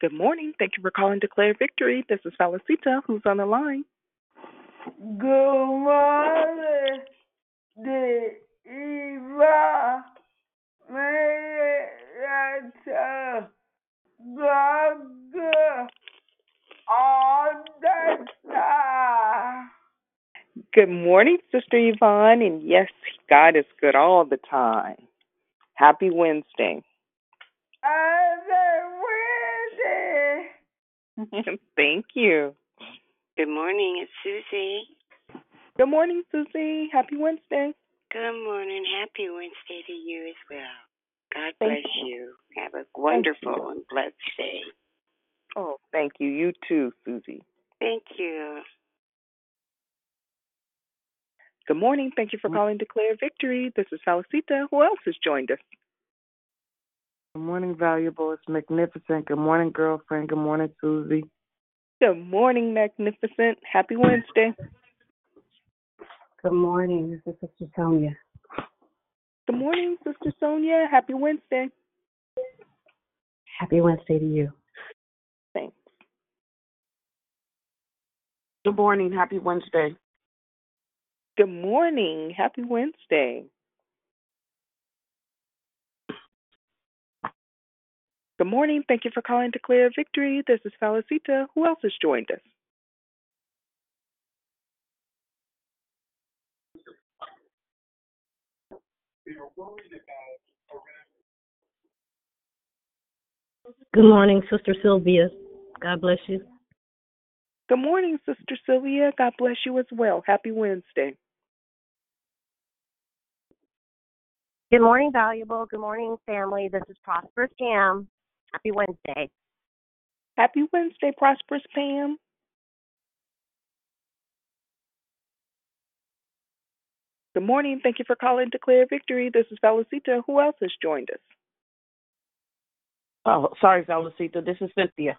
Good morning. Thank you for calling Declare Victory. This is Felicita. Who's on the line? Good morning, the Eva Maria God all the time. Good morning, Sister Yvonne. And yes, God is good all the time. Happy Wednesday. Wednesday. Thank you. Good morning, it's Susie. Good morning, Susie. Happy Wednesday. Good morning. Happy Wednesday to you as well. God Thank bless you. Have a wonderful and blessed day. Oh, thank you. You too, Susie. Thank you. Good morning. Thank you for calling Declare Victory. This is Felicita. Who else has joined us? Good morning, valuable. It's magnificent. Good morning, girlfriend. Good morning, Susie. Good morning, Magnificent. Happy Wednesday. Good morning. This is Sister Sonia. Good morning, Sister Sonia. Happy Wednesday. Happy Wednesday to you. Thanks. Good morning. Happy Wednesday. Good morning. Happy Wednesday. Good morning. Thank you for calling Declare Victory. This is Felicita. Who else has joined us? Good morning, Sister Sylvia. God bless you. Good morning, Sister Sylvia. God bless you as well. Happy Wednesday. Good morning, valuable. Good morning, family. This is Prosperous Pam. Happy Wednesday. Happy Wednesday, Prosperous Pam. Good morning. Thank you for calling to Declare Victory. This is Felicita. Who else has joined us? Oh, sorry, Felicita. This is Cynthia.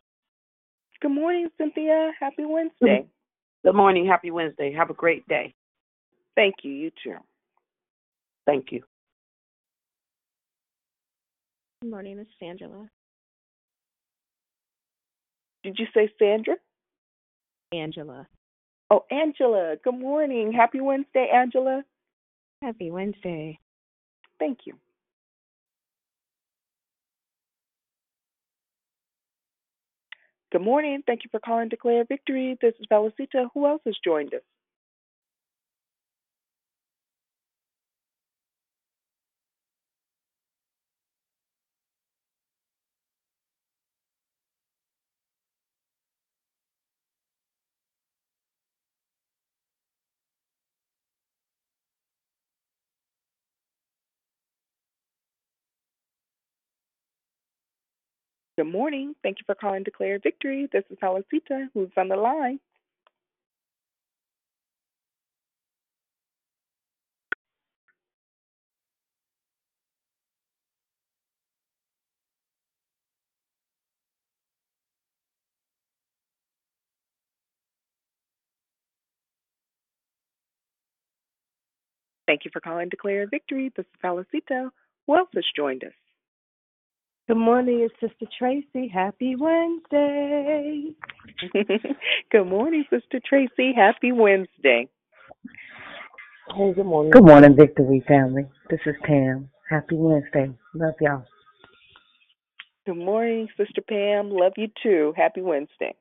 Good morning, Cynthia. Happy Wednesday. Good morning. Happy Wednesday. Have a great day. Thank you. You too. Thank you. Good morning, this is Angela. Did you say Sandra? Angela. Oh, Angela. Good morning. Happy Wednesday, Angela. Happy Wednesday. Thank you. Good morning. Thank you for calling Declare Victory. This is Felicita. Who else has joined us? Good morning. Thank you for calling Declare Victory. This is Felicita. Who's on the line? Thank you for calling Declare Victory. This is Felicita. Who else has joined us? Good morning, it's Sister Tracy. Happy Wednesday. Good morning, Sister Tracy. Happy Wednesday. Hey, good morning. Good morning, Victory family. This is Pam. Happy Wednesday. Love y'all. Good morning, Sister Pam. Love you too. Happy Wednesday.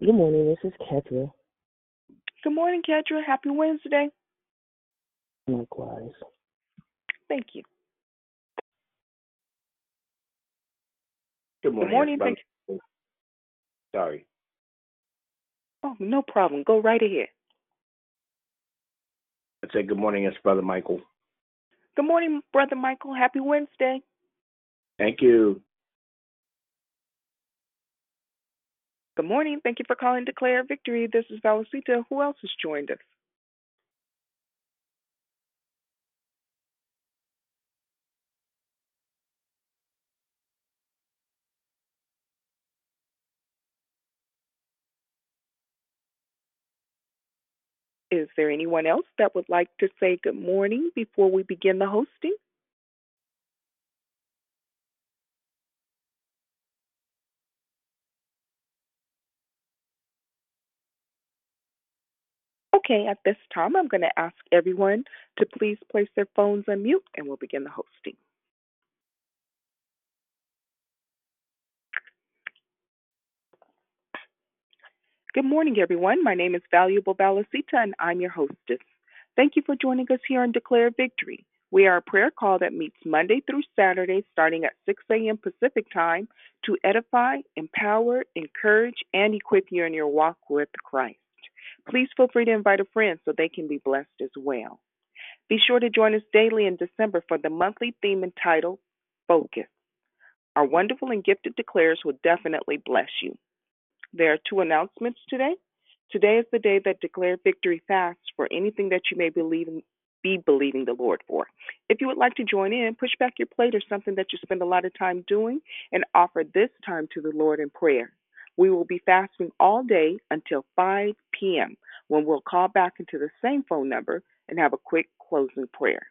Good morning. This is Kendra. Good morning, Kedra. Happy Wednesday. Likewise. Thank you. Good morning. Good morning, Thank you. Sorry. Oh, no problem. Go right ahead. I'd say good morning. It's Brother Michael. Good morning, Brother Michael. Happy Wednesday. Thank you. Good morning. Thank you for calling Declare Victory. This is Valicita. Who else has joined us? Is there anyone else that would like to say good morning before we begin the hosting? Okay, at this time, I'm going to ask everyone to please place their phones on mute and we'll begin the hosting. Good morning, everyone. My name is Valuable Balasita and I'm your hostess. Thank you for joining us here on Declare Victory. We are a prayer call that meets Monday through Saturday starting at 6 a.m. Pacific Time to edify, empower, encourage, and equip you in your walk with Christ. Please feel free to invite a friend so they can be blessed as well. Be sure to join us daily in December for the monthly theme entitled Focus. Our wonderful and gifted declares will definitely bless you. There are two announcements today. Today is the day that Declare Victory fasts for anything that you may believe be believing the Lord for. If you would like to join in, push back your plate or something that you spend a lot of time doing and offer this time to the Lord in prayer. We will be fasting all day until 5 p.m. when we'll call back into the same phone number and have a quick closing prayer.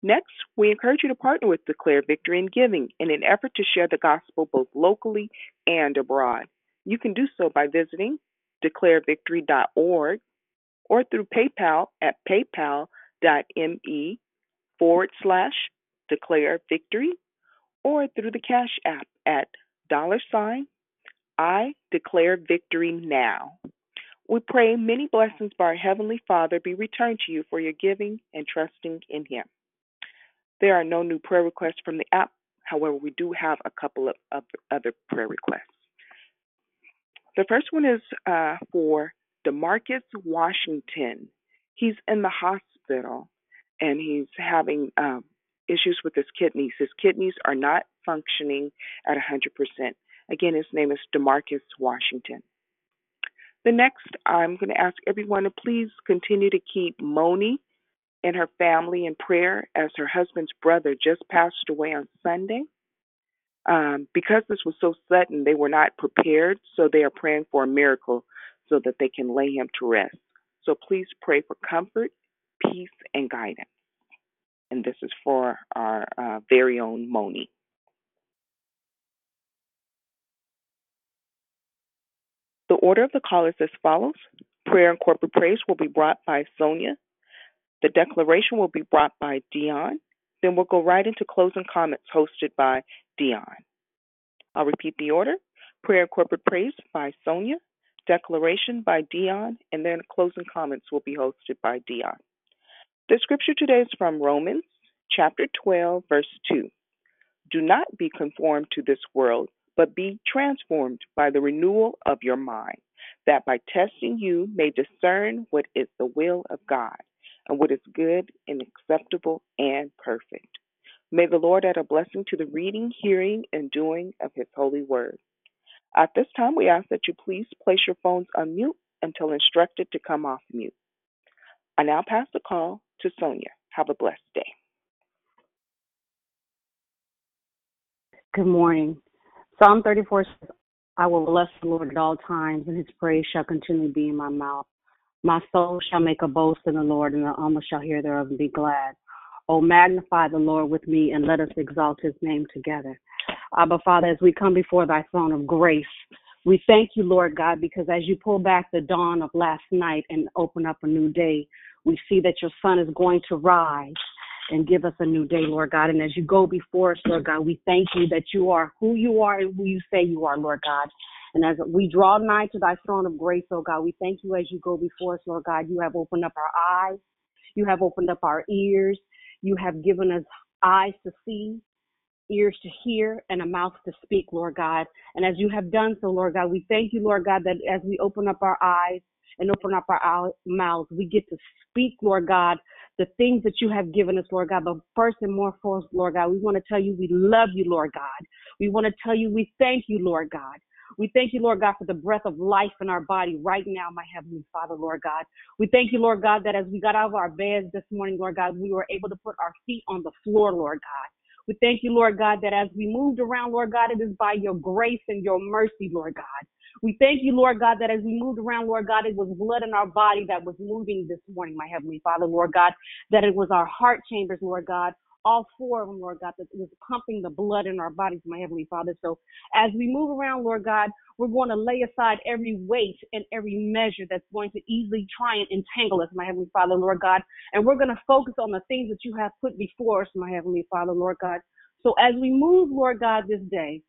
Next, we encourage you to partner with Declare Victory in Giving in an effort to share the gospel both locally and abroad. You can do so by visiting declarevictory.org or through PayPal at paypal.me forward slash declare victory or through the Cash App at dollar sign I declare victory now. We pray many blessings by our Heavenly Father be returned to you for your giving and trusting in Him. There are no new prayer requests from the app. However, we do have a couple of other prayer requests. The first one is uh, for Demarcus Washington. He's in the hospital and he's having um, issues with his kidneys. His kidneys are not functioning at 100%. Again, his name is Demarcus Washington. The next, I'm going to ask everyone to please continue to keep Moni and her family in prayer as her husband's brother just passed away on Sunday. Um, because this was so sudden, they were not prepared, so they are praying for a miracle so that they can lay him to rest. So please pray for comfort, peace, and guidance. And this is for our uh, very own Moni. The order of the call is as follows Prayer and corporate praise will be brought by Sonia. The declaration will be brought by Dion. Then we'll go right into closing comments hosted by Dion. I'll repeat the order prayer and corporate praise by Sonia, declaration by Dion, and then closing comments will be hosted by Dion. The scripture today is from Romans chapter 12, verse 2. Do not be conformed to this world, but be transformed by the renewal of your mind, that by testing you may discern what is the will of God, and what is good and acceptable and perfect. May the Lord add a blessing to the reading, hearing, and doing of his holy word. At this time, we ask that you please place your phones on mute until instructed to come off mute. I now pass the call to Sonia. Have a blessed day. Good morning. Psalm 34 says, I will bless the Lord at all times, and his praise shall continually be in my mouth. My soul shall make a boast in the Lord, and the humble shall hear thereof and be glad. Oh, magnify the Lord with me, and let us exalt his name together. Abba, Father, as we come before thy throne of grace, we thank you, Lord God, because as you pull back the dawn of last night and open up a new day, we see that your son is going to rise and give us a new day, Lord God. And as you go before us, Lord God, we thank you that you are who you are and who you say you are, Lord God. And as we draw nigh to thy throne of grace, oh God, we thank you as you go before us, Lord God. You have opened up our eyes, you have opened up our ears, you have given us eyes to see, ears to hear, and a mouth to speak, Lord God. And as you have done so, Lord God, we thank you, Lord God, that as we open up our eyes and open up our mouths, we get to speak, Lord God, the things that you have given us, Lord God. But first and more foremost, Lord God, we want to tell you we love you, Lord God. We want to tell you we thank you, Lord God. We thank you, Lord God, for the breath of life in our body right now, my Heavenly Father, Lord God. We thank you, Lord God, that as we got out of our beds this morning, Lord God, we were able to put our feet on the floor, Lord God. We thank you, Lord God, that as we moved around, Lord God, it is by your grace and your mercy, Lord God. We thank you, Lord God, that as we moved around, Lord God, it was blood in our body that was moving this morning, my Heavenly Father, Lord God, that it was our heart chambers, Lord God, all four of them, Lord God, that is pumping the blood in our bodies, my Heavenly Father. So as we move around, Lord God, we're going to lay aside every weight and every measure that's going to easily try and entangle us, my Heavenly Father, Lord God. And we're going to focus on the things that you have put before us, my Heavenly Father, Lord God. So as we move, Lord God, this day,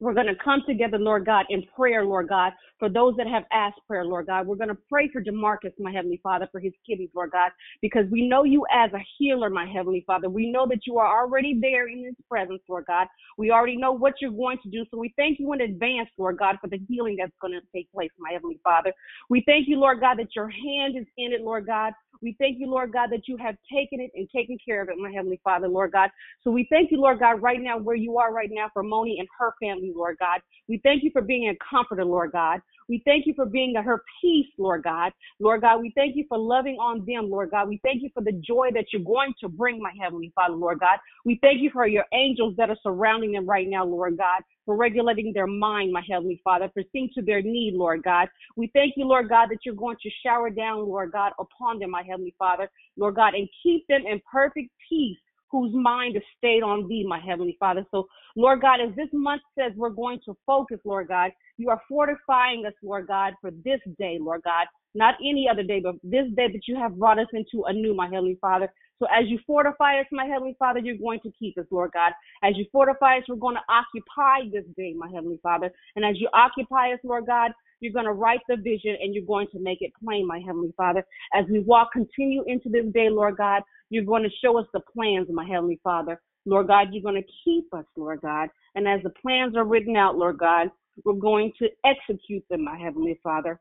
we're going to come together, Lord God, in prayer, Lord God, for those that have asked prayer, Lord God. We're going to pray for Demarcus, my Heavenly Father, for his kidneys, Lord God, because we know you as a healer, my Heavenly Father. We know that you are already there in his presence, Lord God. We already know what you're going to do. So we thank you in advance, Lord God, for the healing that's going to take place, my Heavenly Father. We thank you, Lord God, that your hand is in it, Lord God. We thank you, Lord God, that you have taken it and taken care of it, my Heavenly Father, Lord God. So we thank you, Lord God, right now where you are right now for Moni and her family, Lord God. We thank you for being a comforter, Lord God. We thank you for being her peace, Lord God. Lord God, we thank you for loving on them, Lord God. We thank you for the joy that you're going to bring, my Heavenly Father, Lord God. We thank you for your angels that are surrounding them right now, Lord God, for regulating their mind, my Heavenly Father, for seeing to their need, Lord God. We thank you, Lord God, that you're going to shower down, Lord God, upon them, my Heavenly Father, Lord God, and keep them in perfect peace whose mind is stayed on thee, my Heavenly Father. So, Lord God, as this month says we're going to focus, Lord God, you are fortifying us, Lord God, for this day, Lord God. Not any other day, but this day that you have brought us into anew, my Heavenly Father. So as you fortify us, my Heavenly Father, you're going to keep us, Lord God. As you fortify us, we're going to occupy this day, my Heavenly Father. And as you occupy us, Lord God, you're going to write the vision and you're going to make it plain, my Heavenly Father. As we walk, continue into this day, Lord God, you're going to show us the plans, my Heavenly Father. Lord God, you're going to keep us, Lord God. And as the plans are written out, Lord God, we're going to execute them, my Heavenly Father.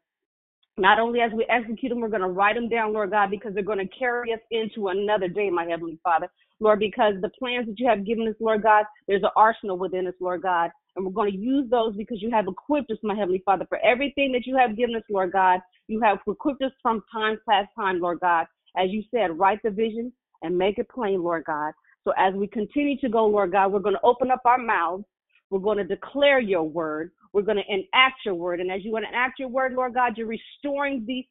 Not only as we execute them, we're going to write them down, Lord God, because they're going to carry us into another day, my Heavenly Father. Lord, because the plans that you have given us, Lord God, there's an arsenal within us, Lord God. And we're going to use those because you have equipped us, my Heavenly Father, for everything that you have given us, Lord God. You have equipped us from time past time, Lord God. As you said, write the vision and make it plain, Lord God. So as we continue to go, Lord God, we're going to open up our mouths. We're going to declare your word. We're going to enact your word. And as you enact your word, Lord God, you're restoring the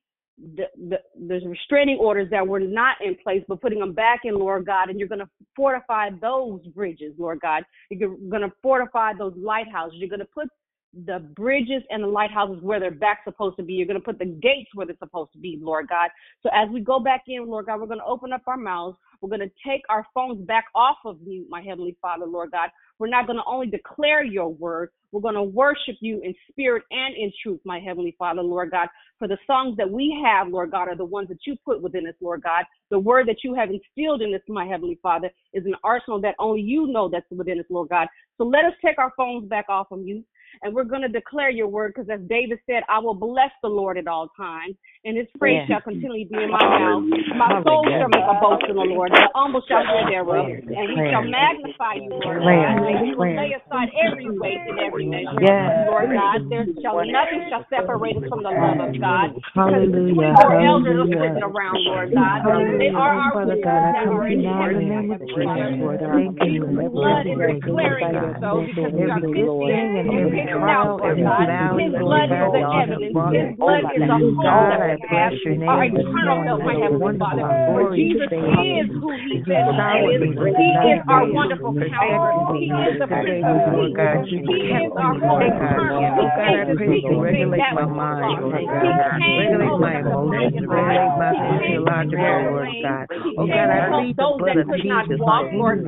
the, the, the restraining orders that were not in place, but putting them back in, Lord God, and you're going to fortify those bridges, Lord God. You're going to fortify those lighthouses. You're going to put the bridges and the lighthouses where they're back supposed to be. You're going to put the gates where they're supposed to be, Lord God. So as we go back in, Lord God, we're going to open up our mouths. We're going to take our phones back off of you, my Heavenly Father, Lord God. We're not going to only declare your word, we're going to worship you in spirit and in truth, my Heavenly Father, Lord God. For the songs that we have, Lord God, are the ones that you put within us, Lord God. The word that you have instilled in us, my Heavenly Father, is an arsenal that only you know that's within us, Lord God. So let us take our phones back off of you and we're going to declare your word because as David said, I will bless the Lord at all times, and his praise Yes. shall continually be in my mouth. My soul shall make a boast in the Lord, the humble shall hear thereof, and he shall magnify you, Lord God, and we will lay aside every weight and every measure, Yes. Lord God. There shall nothing shall separate us from the love of God. Hallelujah. 24 elders are sitting around, Lord God. They are our witnesses God, I that come are in the heaven. name of Jesus, Lord. I Thank thank you you for for blood Lord declaring so because we are Every this good thing and is every hidden trial, out, Lord God. His blood is the that evidence. His blood is you, hope that we have. Our eternal help, my Heavenly Father. For Jesus is who He says He is. He is our wonderful counselor. He is the Prince of Peace. God. He is our God. eternal. He God, I takes us pray through you anything regulate that my was mind, wrong. Lord He God. came over my emotions. Regulate my He physiological, Lord. God. He Oh God, I plead the blood that of Jesus on anyone,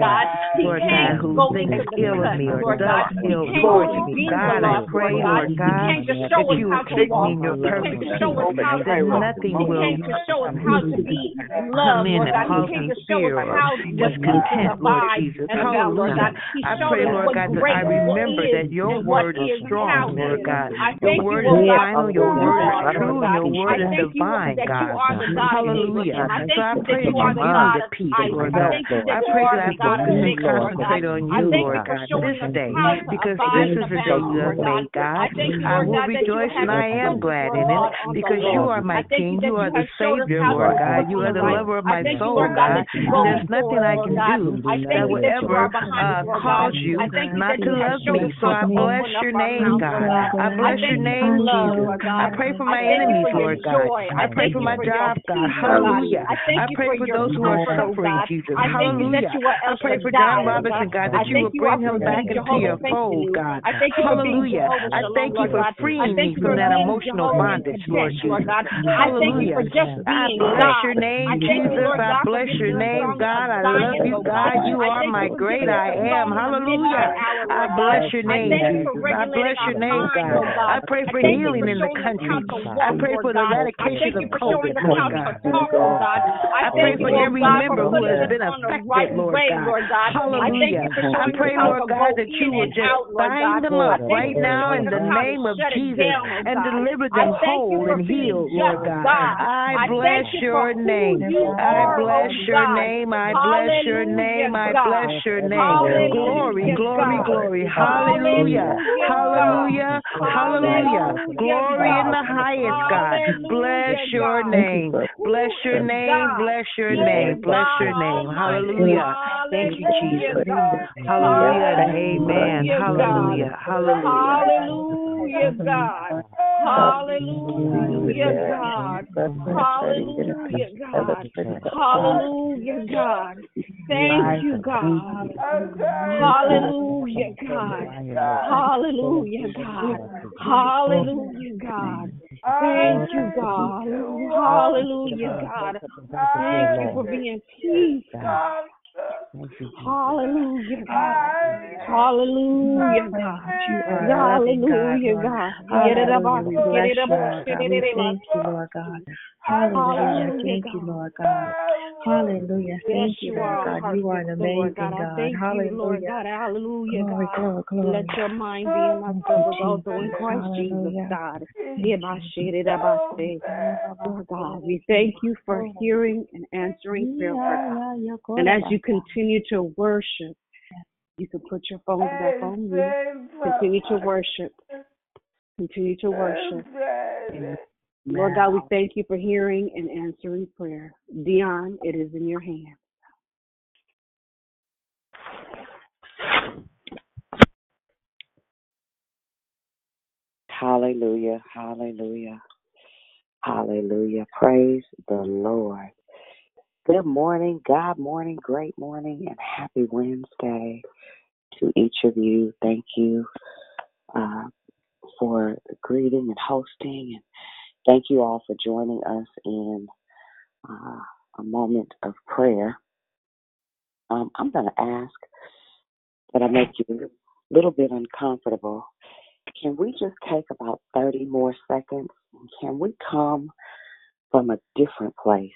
He Lord God, who thinks ill of me or does He ill towards me. the God, I pray, Lord God. Lord He God, came to show that you will to keep me in your perfect peace, us how that nothing will show us how to be come in and cause me fear or how just to discontent, Lord Jesus. and about, Lord God. Hallelujah. I pray, Lord God, that I remember that your word is is and how strong, Lord. God. Your word is final, your word is true, your word is divine, God. are the God of Hallelujah. I So I pray that you are the God of peace, Lord I God. I pray that I focus and concentrate on you, Lord God, this day, because this is the day abound, you Lord God. made, God. I will God, that you rejoice and I am glad in it, God, on the because you are my King. you that You you are the have showed us Savior, Lord God. You are the lover of my soul, God, God. that you go There's nothing I can do that would ever uh, us, Lord God. cause you I thank you not to love me. So I bless your name, God. I bless your name, Jesus. I pray for my enemies, Lord God. I pray for my job, God. peace, Lord God. Hallelujah. I thank I you pray for those who are suffering, Jesus. I thank you that Hallelujah. I pray for John Robinson, God, that you will bring him back into your fold, God. I thank you for being Hallelujah. I thank you for freeing me from that emotional bondage, Lord Jesus. God. I thank you Hallelujah. I bless your name, I thank you, Jesus. I bless your name, God. I love you, God. God. You are my great I am. song in the midnight Hallelujah. I bless your name, thank you for Jesus. I bless your name, God. I pray for thank you for healing in the showing us how country. I pray for the eradication of you COVID, Lord God. talk, God. I I pray for every member who has been affected, Lord God. Lord God. I thank Hallelujah. I pray, Lord God, that you will and just out, Lord God. bind them up thank right now in the name of Jesus down, oh and deliver them whole and healed, Lord God. I I bless your name. I bless oh your name. I bless your name. I bless your name. Glory, glory, glory. Hallelujah. Hallelujah, Hallelujah. Hallelujah. Hallelujah, Glory in the highest, God. Bless your name. Bless your name. Bless your name. Bless your name. Hallelujah. Thank you, Jesus. Hallelujah amen. Hallelujah, Hallelujah. Hallelujah. God. Hallelujah, God. Hallelujah, God. Hallelujah, God. Thank you, God. Hallelujah, God. Hallelujah, God. Hallelujah, God. Thank you, God. Hallelujah, God. Thank you for being peace, God. Hallelujah, God. Hallelujah, God. Hallelujah, God. Get it up, Hallelujah. We get bless it up, you, Lord get God. it We up. thank you, Lord God. Hallelujah. Thank you, Lord God. Hallelujah. Thank you, Lord God. You are an fixer, Lord God. amazing God. thank you, Lord Hallelujah. Hallelujah, Glory, God. glory, Let your mind be in us, Thank was you, also in Jesus. Christ Jesus. God. Thank Yebashiri dabase. Lord God, we thank you for hearing and answering prayer, God. And as you continue to worship, you can put your phones back on mute. Continue to worship. Continue to worship. Lord God, we thank you for hearing and answering prayer. Dion, it is in your hands. Hallelujah. Hallelujah. Hallelujah. Praise the Lord. Good morning, God morning, great morning, and happy Wednesday to each of you. Thank you uh, for greeting and hosting, and thank you all for joining us in uh, a moment of prayer. Um, I'm going to ask that I make you a little bit uncomfortable. Can we just take about 30 more seconds? Can we come from a different place?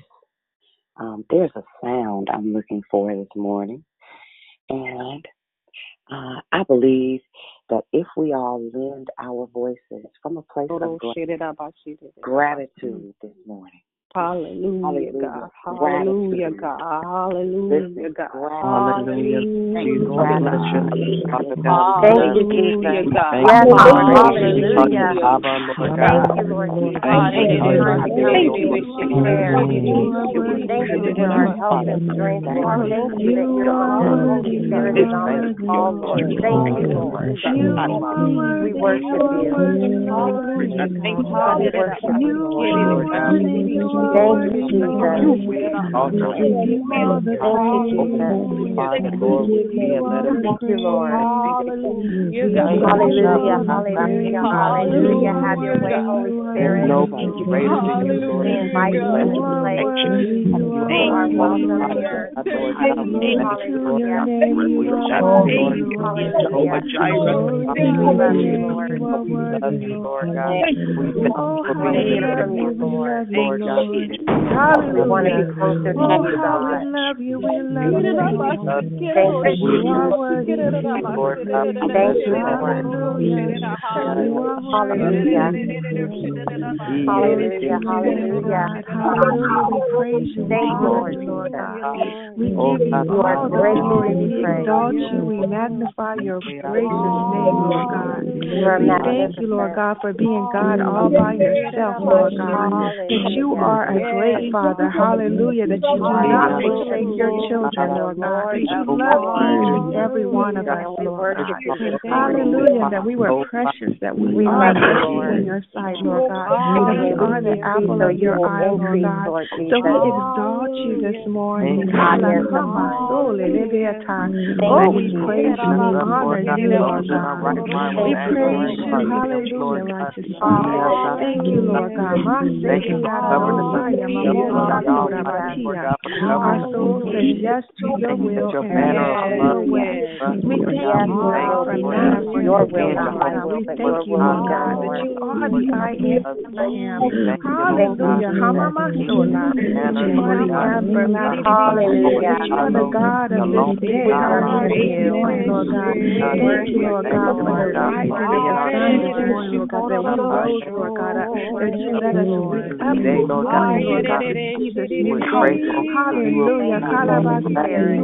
Um, there's a sound I'm looking for this morning, and uh, I believe that if we all lend our voices from a place of gra- gratitude this morning, Hallelujah, God. Hallelujah, God. Hallelujah, God. Hallelujah. Jesus, we bless your name, Father God. Thank you, Hallelujah, Jesus. God. Lord. Hallelujah. Hallelujah. Thank you, Lord Jesus. Thank Thank you, you Lord. time to prayer. Thank you for our health and strength, Lord. Thank you that your Holy Spirit is on this Lord. Thank you, Lord. We worship you. Hallelujah. We worship you, Lord. Thank you, Jesus. Thank you, Jesus. Thank you, Lord. Hallelujah, God. Hallelujah, hallelujah, hallelujah. Have your way, Holy Spirit. Nobody greater than you, Lord. We invite you in this place. You are welcome here. Lord thank you, Lord Hallelujah. God, for your shadow, Lord. Jehovah Jireh. We love you, Lord. We love you, Lord God. We thank you for We want to being here. Lord. Lord We want to be closer to you, how God. we love you, we love you. Thank you, are um, Thank you, Lord. Hallelujah. Hallelujah. Hallelujah. Hallelujah. We praise you. We Thank you, honor Lord you, Lord Jesus. God. We oh, give you God, you are all the greatly to glory. be We praised. exalt you. We magnify your gracious name, Lord God. We thank you, Lord. God, for being God all by yourself, Lord God. That you are a great Father. Hallelujah. That you do not forsake your children, Lord God. That you love each and every one of us, Lord God. Hallelujah. That we were precious, that we We are precious in your sight, Lord God. That we are the apple of your eye, Lord God. So we exalt you this morning. Ah, Oh, we praise you. We honor you, Lord God. We praise you. Hallelujah, righteous Father. Thank you, Lord God. Thank you for covering us under your blood, Almighty Our soul says yes to your will and banner yes of to love your way. We thank you, Lord Lord, God, for your will, manifesting, not Lord my God. will, We thank you, Lord God, that you are the I am. Hallelujah. Hamamasola. That you are the everlasting Father. Hallelujah. That you are the God of this day, We God, worship of this you. morning, Lord God. Thank you, Lord God, for the Lord. rising the sun Lord God, that we rose, Lord God, that you let us wake up this morning, Lord God, to see this new day. Hallelujah. Kalabasi.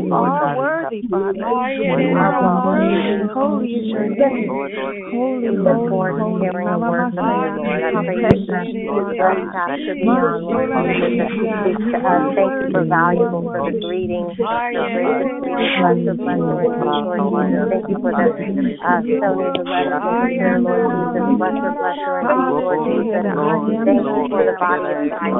You are worthy, Father. You are worthy. Holy is your name. Holy, We look holy, forward to holy. hearing a Mama word from you, Masaya. Lord. I How pray precious that you you are, will God. Pastor Dion, Lord Jesus, as she speaks to us. Thank you for valuable for the greeting. Grace and blessed, blessed, and peace, Lord Jesus. Thank you for the uh, Sony, letter Lord Jesus. Blessed, blessed, Lord Jesus. Thank you for the body of Christ.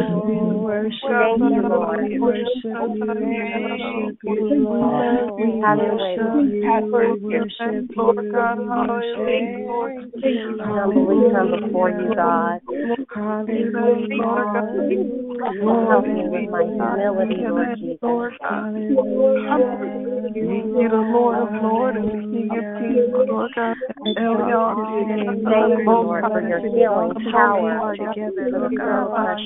We worship you, we worship we worship you, we worship Thank you, you, Lord. we worship you, we worship you, we Have your way, worship Lord. you, we worship you, we worship you. We humbly come before you, God. Help me with my humility, Lord Jesus. You're the Lord of Lords and King of Kings, Lord God. Thank you, Lord, for your healing power. Together, For the Lord girl God.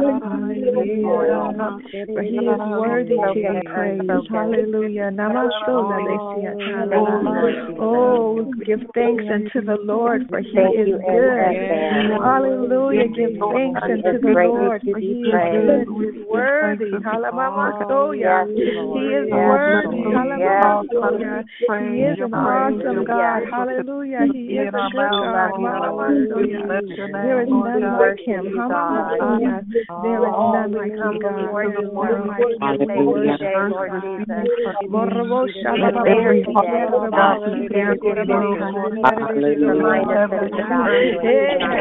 That came before you. For he is worthy to be praised. Hallelujah. Namasola Oh, give thanks unto the Lord, for he is good. Hallelujah. Give thanks unto the Lord, for he is good. He is worthy. Halamamasoya. Yes, He is worthy. Lord. Yes, Halamasoya. He is an awesome God. Hallelujah. Hallelujah. He is a good God. love you, Lord. Halamasoya. There is none We like worship him. you, God. Hamamasoya. There is none like come you, God. before There you, is Lord none like Jesus, you. to We say good worship Lord Jesus. Morrobo This very day, God, we give you glory. Remind us that it's about you and Hey, not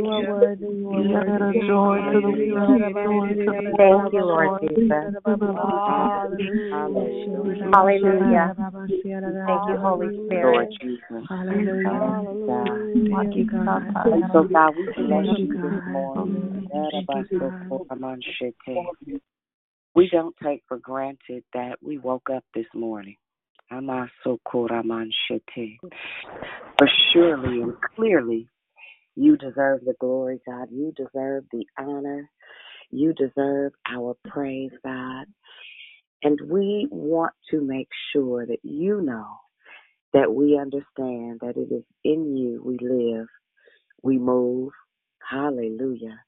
our mind, our thoughts about relationship with you, Lord. Thank you, Lord Jesus. Thank you, Lord Jesus. Hallelujah. Thank you, Holy Spirit. Hallelujah. Thank you, God. So, God, we bless you you, this morning. Thank you, God. We don't take for granted that we woke up this morning. Amasokoramanshete. For surely and clearly, you deserve the glory, God. You deserve the honor. You deserve our praise, God. And we want to make sure that you know that we understand that it is in you we live, we move, hallelujah,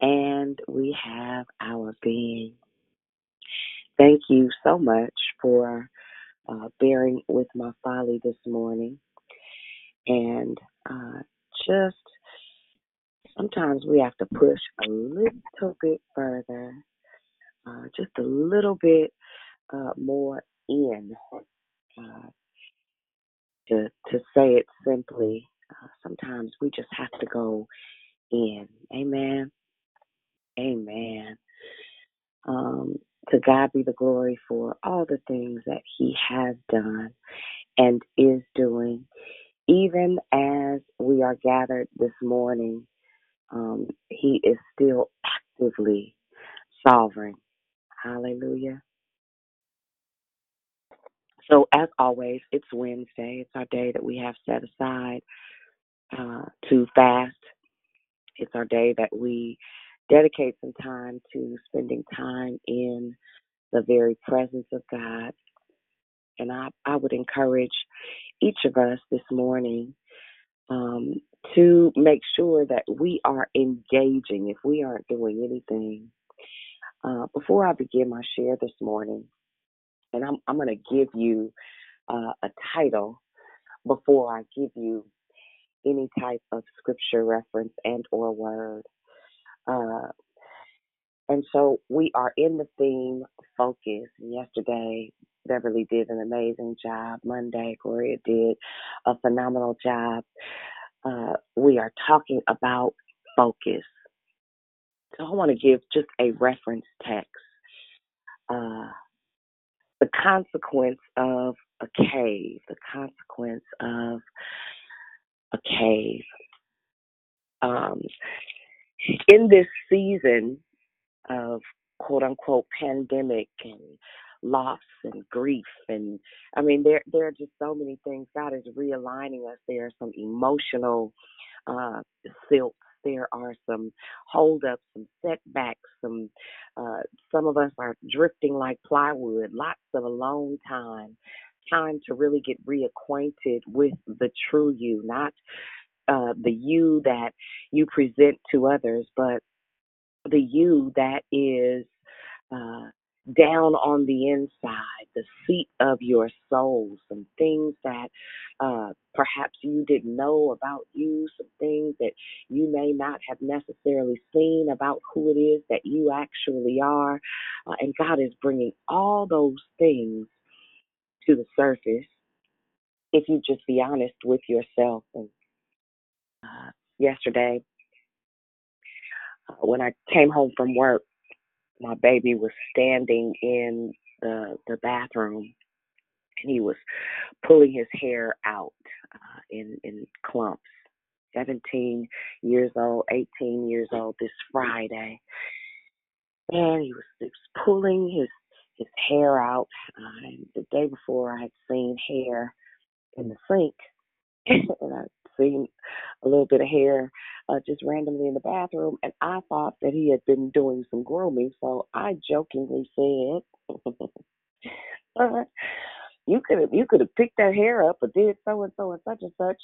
and we have our being. Thank you so much for uh, bearing with my folly this morning and uh, just sometimes we have to push a little bit further, uh, just a little bit uh, more in. Uh, to to say it simply, uh, sometimes we just have to go in. Amen. Amen. Um, to God be the glory for all the things that He has done and is doing. Even as we are gathered this morning, um, He is still actively sovereign. Hallelujah. So, as always, it's Wednesday. It's our day that we have set aside uh, to fast. It's our day that we dedicate some time to spending time in the very presence of God. And I, I would encourage each of us this morning um, to make sure that we are engaging if we aren't doing anything. Uh, before I begin my share this morning, and I'm, I'm going to give you uh, a title before I give you any type of scripture reference and or word. Uh, and so we are in the theme focus. Yesterday, Beverly did an amazing job. Monday, Gloria did a phenomenal job. Uh, we are talking about focus. So I want to give just a reference text. Uh, the consequence of a cave, the consequence of a cave. Um, in this season of quote unquote pandemic and loss and grief and I mean there there are just so many things. God is realigning us. There are some emotional uh silts. There are some holdups, some setbacks, some uh some of us are drifting like plywood, lots of alone time, time to really get reacquainted with the true you, not uh the you that you present to others, but the you that is uh, down on the inside, the seat of your soul, some things that uh, perhaps you didn't know about you, some things that you may not have necessarily seen about who it is that you actually are. Uh, and God is bringing all those things to the surface if you just be honest with yourself. And uh, yesterday, uh, when I came home from work, my baby was standing in the the bathroom. And he was pulling his hair out uh, in in clumps. 17 years old 18 years old this friday. And he was, he was pulling his his hair out uh, the day before i had seen hair in the sink. And i seen a little bit of hair uh, just randomly in the bathroom, and I thought that he had been doing some grooming. So I jokingly said, uh, "You could have you could have picked that hair up or did so and so and such and such."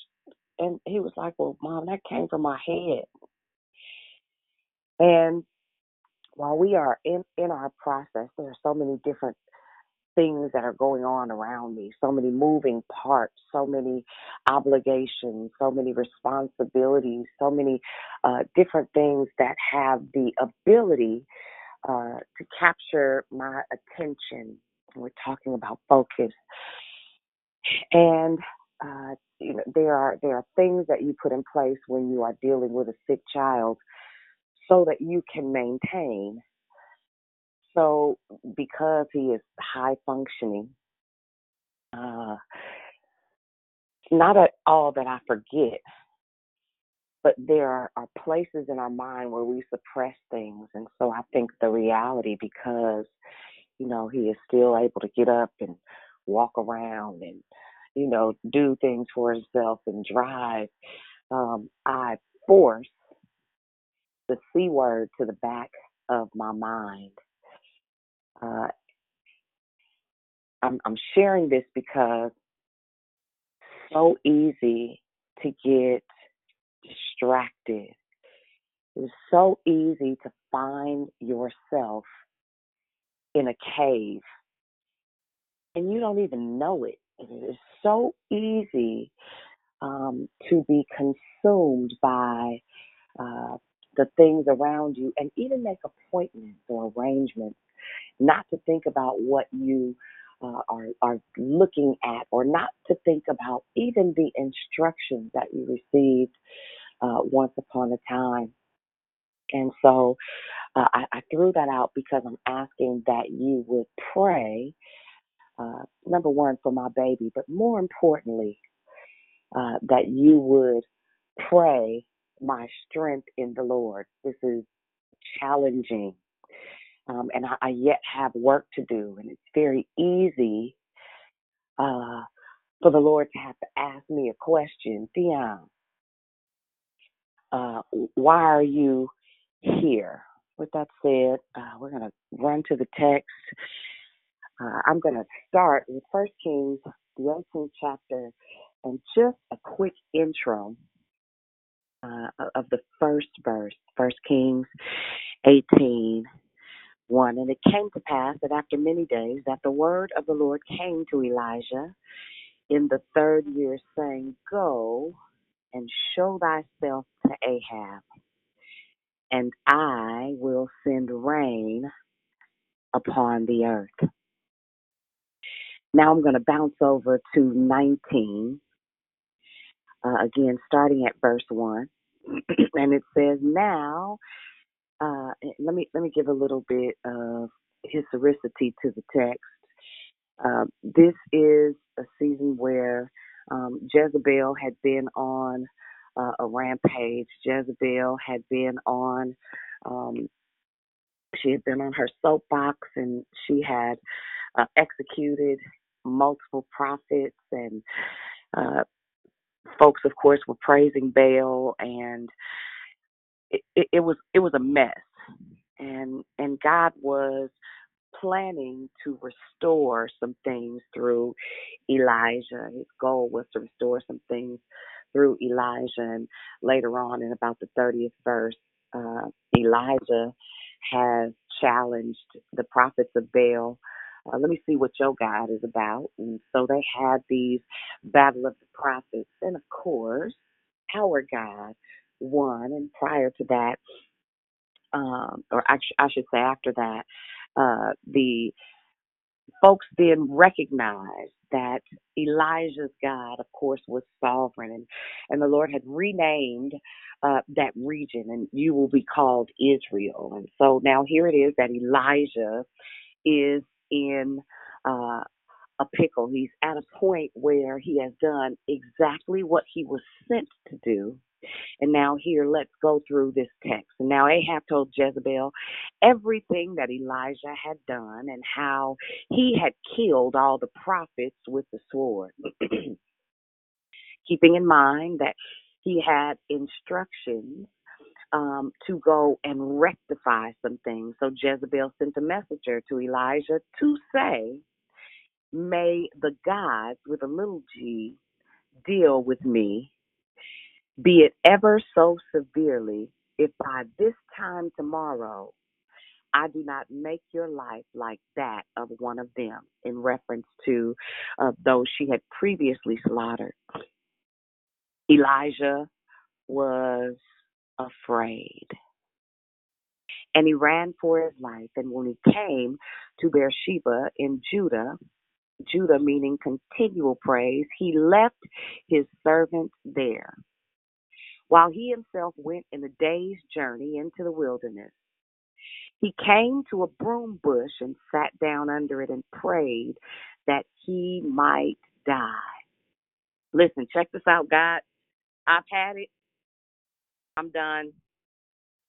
And he was like, "Well, mom, that came from my head." And while we are in in our process, there are so many different things that are going on around me, so many moving parts, so many obligations, so many responsibilities, so many uh, different things that have the ability uh, to capture my attention. We're talking about focus. And uh, you know, there are there are things that you put in place when you are dealing with a sick child so that you can maintain so because he is high functioning, uh, not at all that I forget, but there are, are places in our mind where we suppress things. And so I think the reality, because, you know, he is still able to get up and walk around and, you know, do things for himself and drive, um, I force the C word to the back of my mind. Uh, I'm, I'm sharing this because so easy to get distracted. It's so easy to find yourself in a cave and you don't even know it. It is so easy um, to be consumed by uh, the things around you, and even make appointments or arrangements, not to think about what you uh, are, are looking at, or not to think about even the instructions that you received uh, once upon a time. And so uh, I, I threw that out because I'm asking that you would pray, uh, number one, for my baby, but more importantly, uh, that you would pray my strength in the Lord. This is challenging, um, and I, I yet have work to do, and it's very easy uh, for the Lord to have to ask me a question, Dion. Uh, why are you here? With that said, uh, we're going to run to the text. Uh, I'm going to start with First Kings, the 18th chapter, and just a quick intro uh, of the first verse, First Kings 18, 1. And it came to pass that after many days that the word of the Lord came to Elijah in the third year, saying, Go and show thyself to Ahab, and I will send rain upon the earth. Now I'm going to bounce over to 19, uh, again, starting at verse 1. and it says, Now, uh, let me let me give a little bit of historicity to the text. Uh, this is a season where um, Jezebel had been on uh, a rampage. Jezebel had been on, um, she had been on her soapbox, and she had uh, executed multiple prophets, and uh, folks, of course, were praising Baal, and it, was it was a mess, and and God was planning to restore some things through Elijah. His goal was to restore some things through Elijah. And later on, in about the 30th verse, uh, Elijah has challenged the prophets of Baal. Uh, let me see what your God is about. And so they had these battle of the prophets. And of course, our God won. And prior to that, um, or actually, I should say after that, uh, the folks then recognized that Elijah's God, of course, was sovereign, and, and the Lord had renamed uh, that region, and you will be called Israel. And so now here it is that Elijah is in uh, a pickle. He's at a point where he has done exactly what he was sent to do, and now, here, let's go through this text. And now, Ahab told Jezebel everything that Elijah had done and how he had killed all the prophets with the sword. Keeping in mind that he had instructions um, to go and rectify some things. So Jezebel sent a messenger to Elijah to say, May the gods with a little g deal with me be it ever so severely, if by this time tomorrow I do not make your life like that of one of them, in reference to uh, those she had previously slaughtered. Elijah was afraid. And he ran for his life. And when he came to Beersheba in Judah, Judah meaning continual praise, he left his servant there while he himself went in a day's journey into the wilderness. He came to a broom bush and sat down under it and prayed that he might die. Listen, check this out, God. I've had it. I'm done.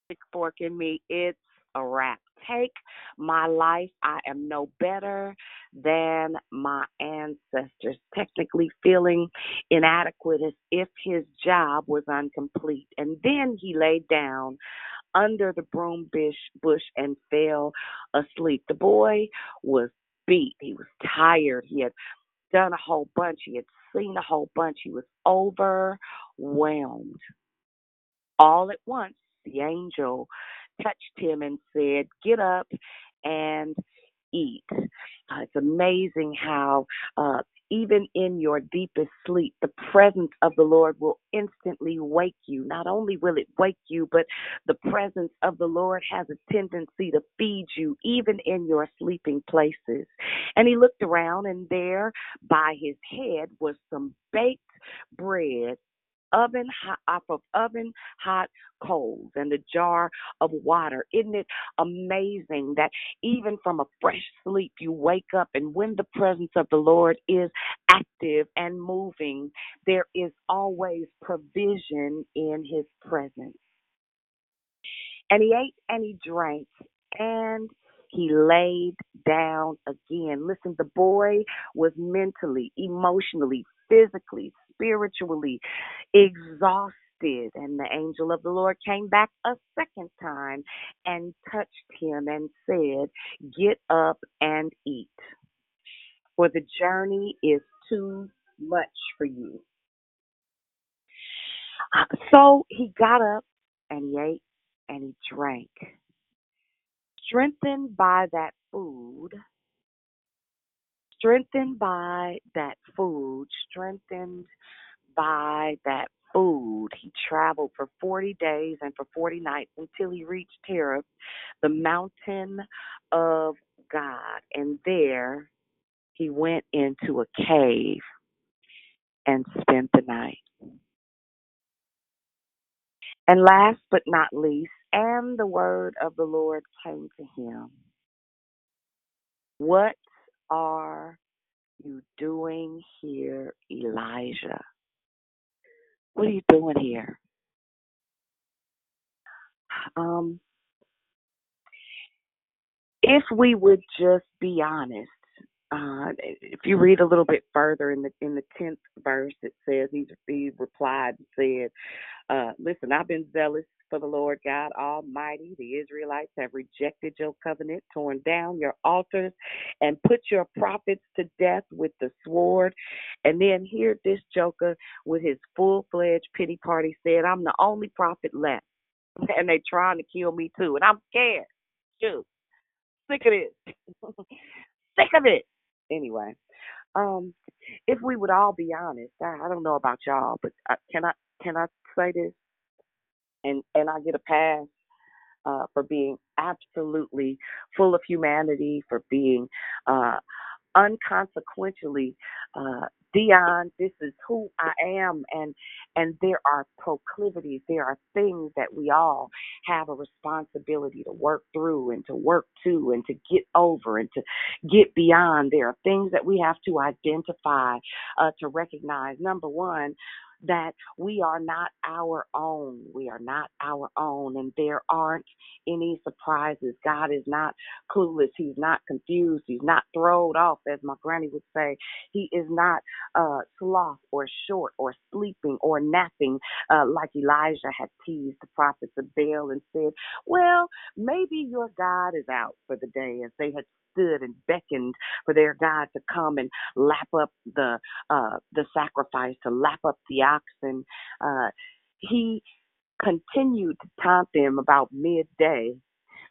Stick fork in me. It's a wrap. Take my life. I am no better than my ancestors, technically feeling inadequate as if his job was incomplete. And then he laid down under the broom bush, bush and fell asleep. The boy was beat. He was tired. He had done a whole bunch. He had seen a whole bunch. He was overwhelmed. All at once, the angel touched him and said, Get up and eat. Uh, it's amazing how uh, even in your deepest sleep, the presence of the Lord will instantly wake you. Not only will it wake you, but the presence of the Lord has a tendency to feed you, even in your sleeping places. And he looked around, and there by his head was some baked bread oven hot off of oven hot coals and a jar of water. Isn't it amazing that even from a fresh sleep you wake up and when the presence of the Lord is active and moving, there is always provision in his presence. And he ate and he drank and he laid down again. Listen, the boy was mentally, emotionally, physically, spiritually exhausted. And the angel of the Lord came back a second time and touched him and said, Get up and eat, for the journey is too much for you. So he got up and he ate and he drank. Strengthened by that food, strengthened by that food, strengthened by that food. He traveled for 40 days and for 40 nights until he reached Terah, the mountain of God. And there he went into a cave and spent the night. And last but not least, and the word of the Lord came to him. What are you doing here, Elijah? What are you doing here? Um, if we would just be honest, uh, if you read a little bit further in the in the tenth verse, it says he, he replied and said, uh, "Listen, I've been zealous for the Lord God Almighty. The Israelites have rejected your covenant, torn down your altars, and put your prophets to death with the sword." And then here, this joker with his full fledged pity party said, "I'm the only prophet left, and they're trying to kill me too, and I'm scared. Shoot, sick of this." sick of it. Anyway, um, if we would all be honest, I, I don't know about y'all, but I, can I can I say this? And and I get a pass uh, for being absolutely full of humanity, for being uh, unconsequentially uh, Dion, this is who I am, and and there are proclivities, there are things that we all have a responsibility to work through and to work to and to get over and to get beyond. There are things that we have to identify, uh, to recognize. Number one, that we are not our own. We are not our own, and there aren't any surprises. God is not clueless. He's not confused. He's not thrown off, as my granny would say. He is not uh, sloth or short or sleeping or napping, uh, like Elijah had teased the prophets of Baal and said, Well, maybe your God is out for the day, as they had stood and beckoned for their God to come and lap up the uh, the sacrifice, to lap up the oxen. Uh, he continued to taunt them about midday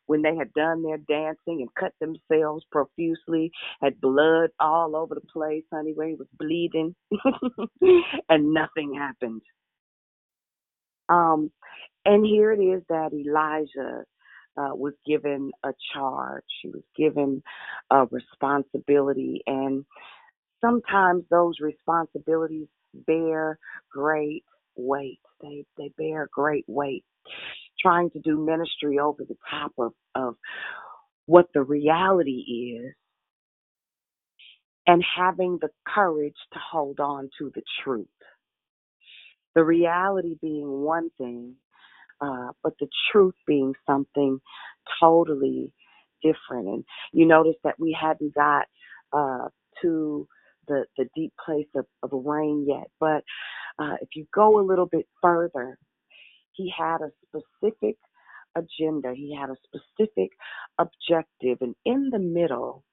when they had done their dancing and cut themselves profusely, had blood all over the place, honey, where he was bleeding, and nothing happened. Um, and here it is that Elijah uh, was given a charge. He was given a responsibility, and sometimes those responsibilities bear great weight. They they bear great weight. Trying to do ministry over the top of of what the reality is, and having the courage to hold on to the truth. The reality being one thing, uh, but the truth being something totally different. And you notice that we hadn't got uh, to the the deep place of, of rain yet, but uh, if you go a little bit further, he had a specific agenda. He had a specific objective, and in the middle,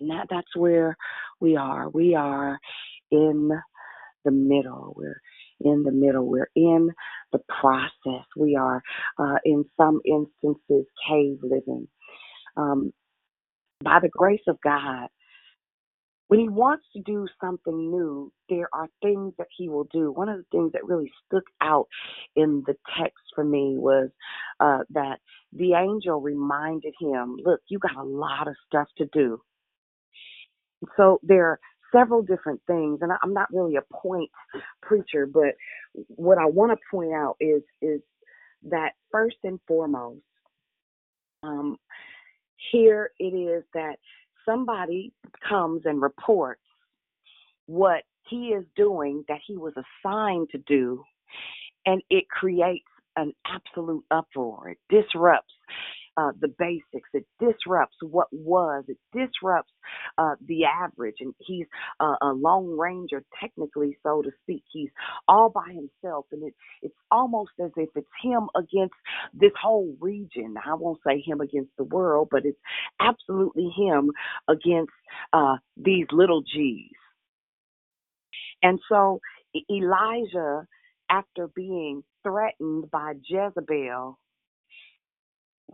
that, that's where we are. We are in the middle. We're in the middle. We're in the process. We are, uh, in some instances, cave living. Um, by the grace of God, when he wants to do something new, there are things that he will do. One of the things that really stuck out in the text for me was uh, that the angel reminded him, Look, you got a lot of stuff to do. So there several different things, and I'm not really a point preacher, but what I want to point out is is that first and foremost, um, here it is that somebody comes and reports what he is doing that he was assigned to do, and it creates an absolute uproar. It disrupts uh, the basics. It disrupts what was. It disrupts uh, the average. And he's a lone ranger, technically, so to speak. He's all by himself, and it, it's almost as if it's him against this whole region. I won't say him against the world, but it's absolutely him against uh, these little G's. And so Elijah, after being threatened by Jezebel,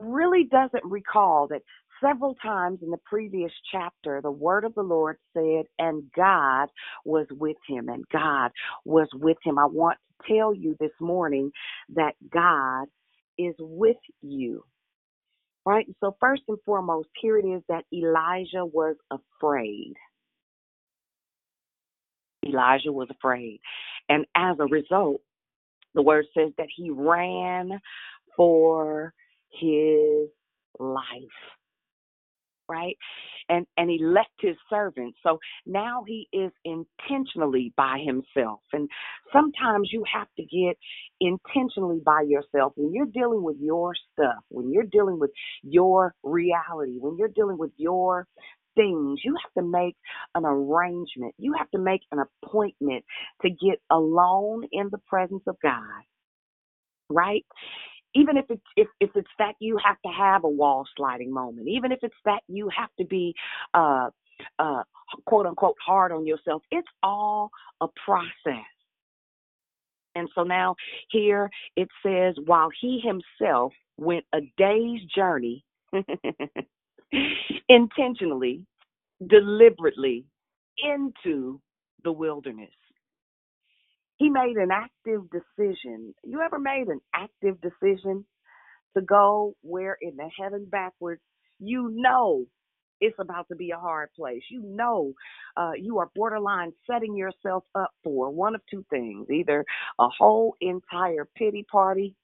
really doesn't recall that several times in the previous chapter, the word of the Lord said, and God was with him, and God was with him. I want to tell you this morning that God is with you. Right? So, first and foremost, here it is that Elijah was afraid. Elijah was afraid. And as a result, the word says that he ran for his life right? And and he left his servants. So now he is intentionally by himself. And sometimes you have to get intentionally by yourself. When you're dealing with your stuff when you're dealing with your reality when you're dealing with your things you have to make an arrangement. You have to make an appointment to get alone in the presence of god right even if it's if, if it's that you have to have a wall sliding moment, even if it's that you have to be uh uh quote unquote hard on yourself, it's all a process. And so now here it says while he himself went a day's journey intentionally, deliberately into the wilderness. He made an active decision. You ever made an active decision to go where in the heaven backwards you know it's about to be a hard place. You know uh, you are borderline setting yourself up for one of two things either a whole entire pity party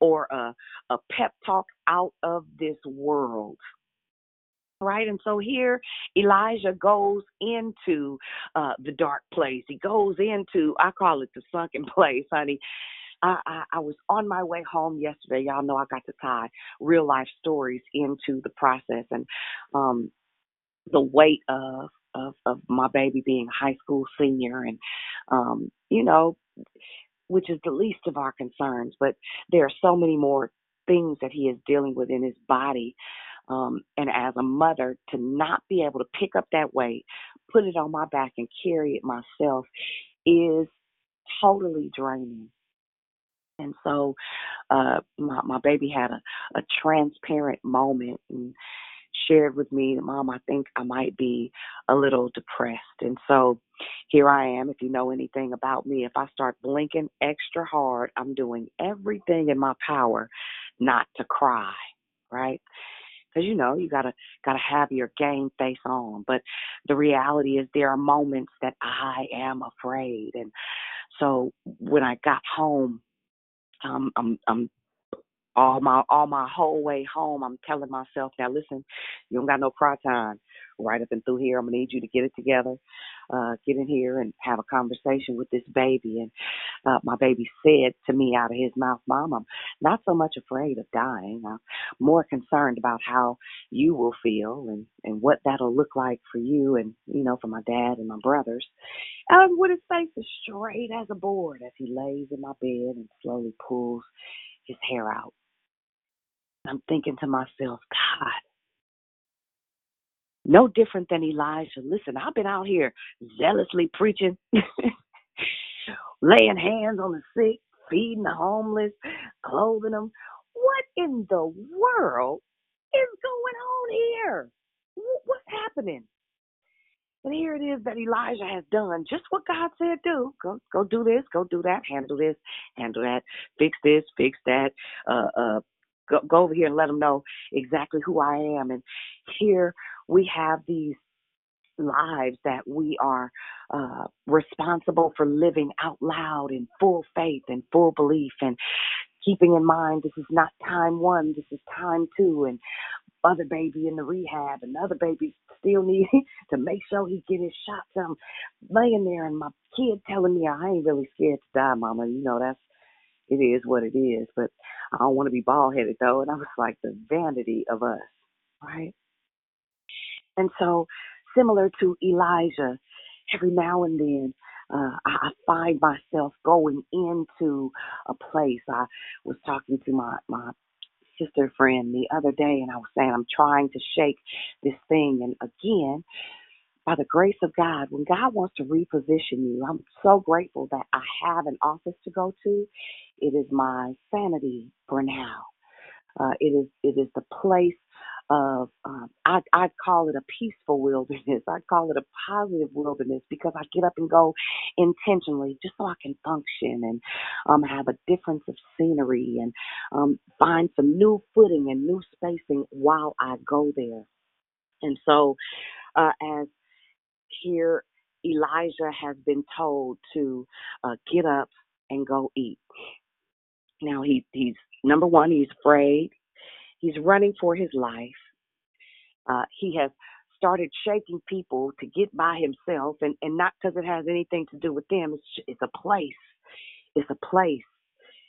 or a, a pep talk out of this world right? And so here Elijah goes into uh, the dark place. He goes into, I call it the sunken place, honey. I, I, was on my way home yesterday. Y'all know I got to tie real life stories into the process and um, the weight of, of of my baby being a high school senior and um, you know, which is the least of our concerns, but there are so many more things that he is dealing with in his body um, and as a mother, to not be able to pick up that weight, put it on my back, and carry it myself is totally draining. And so, uh, my my baby had a, a transparent moment and shared with me, Mom, I think I might be a little depressed. And so, here I am. If you know anything about me, if I start blinking extra hard, I'm doing everything in my power not to cry. Right? Because you know you gotta gotta have your game face on. But the reality is there are moments that I am afraid, and so when I got home, um, I'm I'm all my all my whole way home. I'm telling myself now, listen, you don't got no cry time right up and through here. I'm gonna need you to get it together, uh, get in here and have a conversation with this baby. And uh, my baby said to me out of his mouth, Mom, I'm not so much afraid of dying. I'm more concerned about how you will feel and, and what that'll look like for you and, you know, for my dad and my brothers. And with his face as straight as a board as he lays in my bed and slowly pulls his hair out. I'm thinking to myself, God, no different than Elijah. Listen, I've been out here zealously preaching, laying hands on the sick, feeding the homeless, clothing them. What in the world is going on here? What's happening? And here it is that Elijah has done just what God said do. Go go do this, go do that, handle this, handle that, fix this, fix that, uh uh go go over here and let them know exactly who I am. And here we have these lives that we are uh, responsible for living out loud in full faith and full belief and keeping in mind this is not time one, this is time two, and other baby in the rehab, another baby still need to make sure he get his shots. I'm laying there and my kid telling me I ain't really scared to die, mama. You know, that's it is what it is, but I don't want to be bald headed though. And I was like the vanity of us, right? And so similar to Elijah, every now and then uh, I, I find myself going into a place. I was talking to my my sister friend the other day, and I was saying I'm trying to shake this thing. And again, by the grace of God, when God wants to reposition you, I'm so grateful that I have an office to go to. It is my sanity for now. Uh, it is it is the place of um, I I call it a peaceful wilderness. I call it a positive wilderness because I get up and go intentionally just so I can function and um have a difference of scenery and um find some new footing and new spacing while I go there. And so uh as here Elijah has been told to uh get up and go eat. Now he he's number one, he's afraid. He's running for his life. Uh, he has started shaking people to get by himself, and, and not because it has anything to do with them. It's it's a place. It's a place.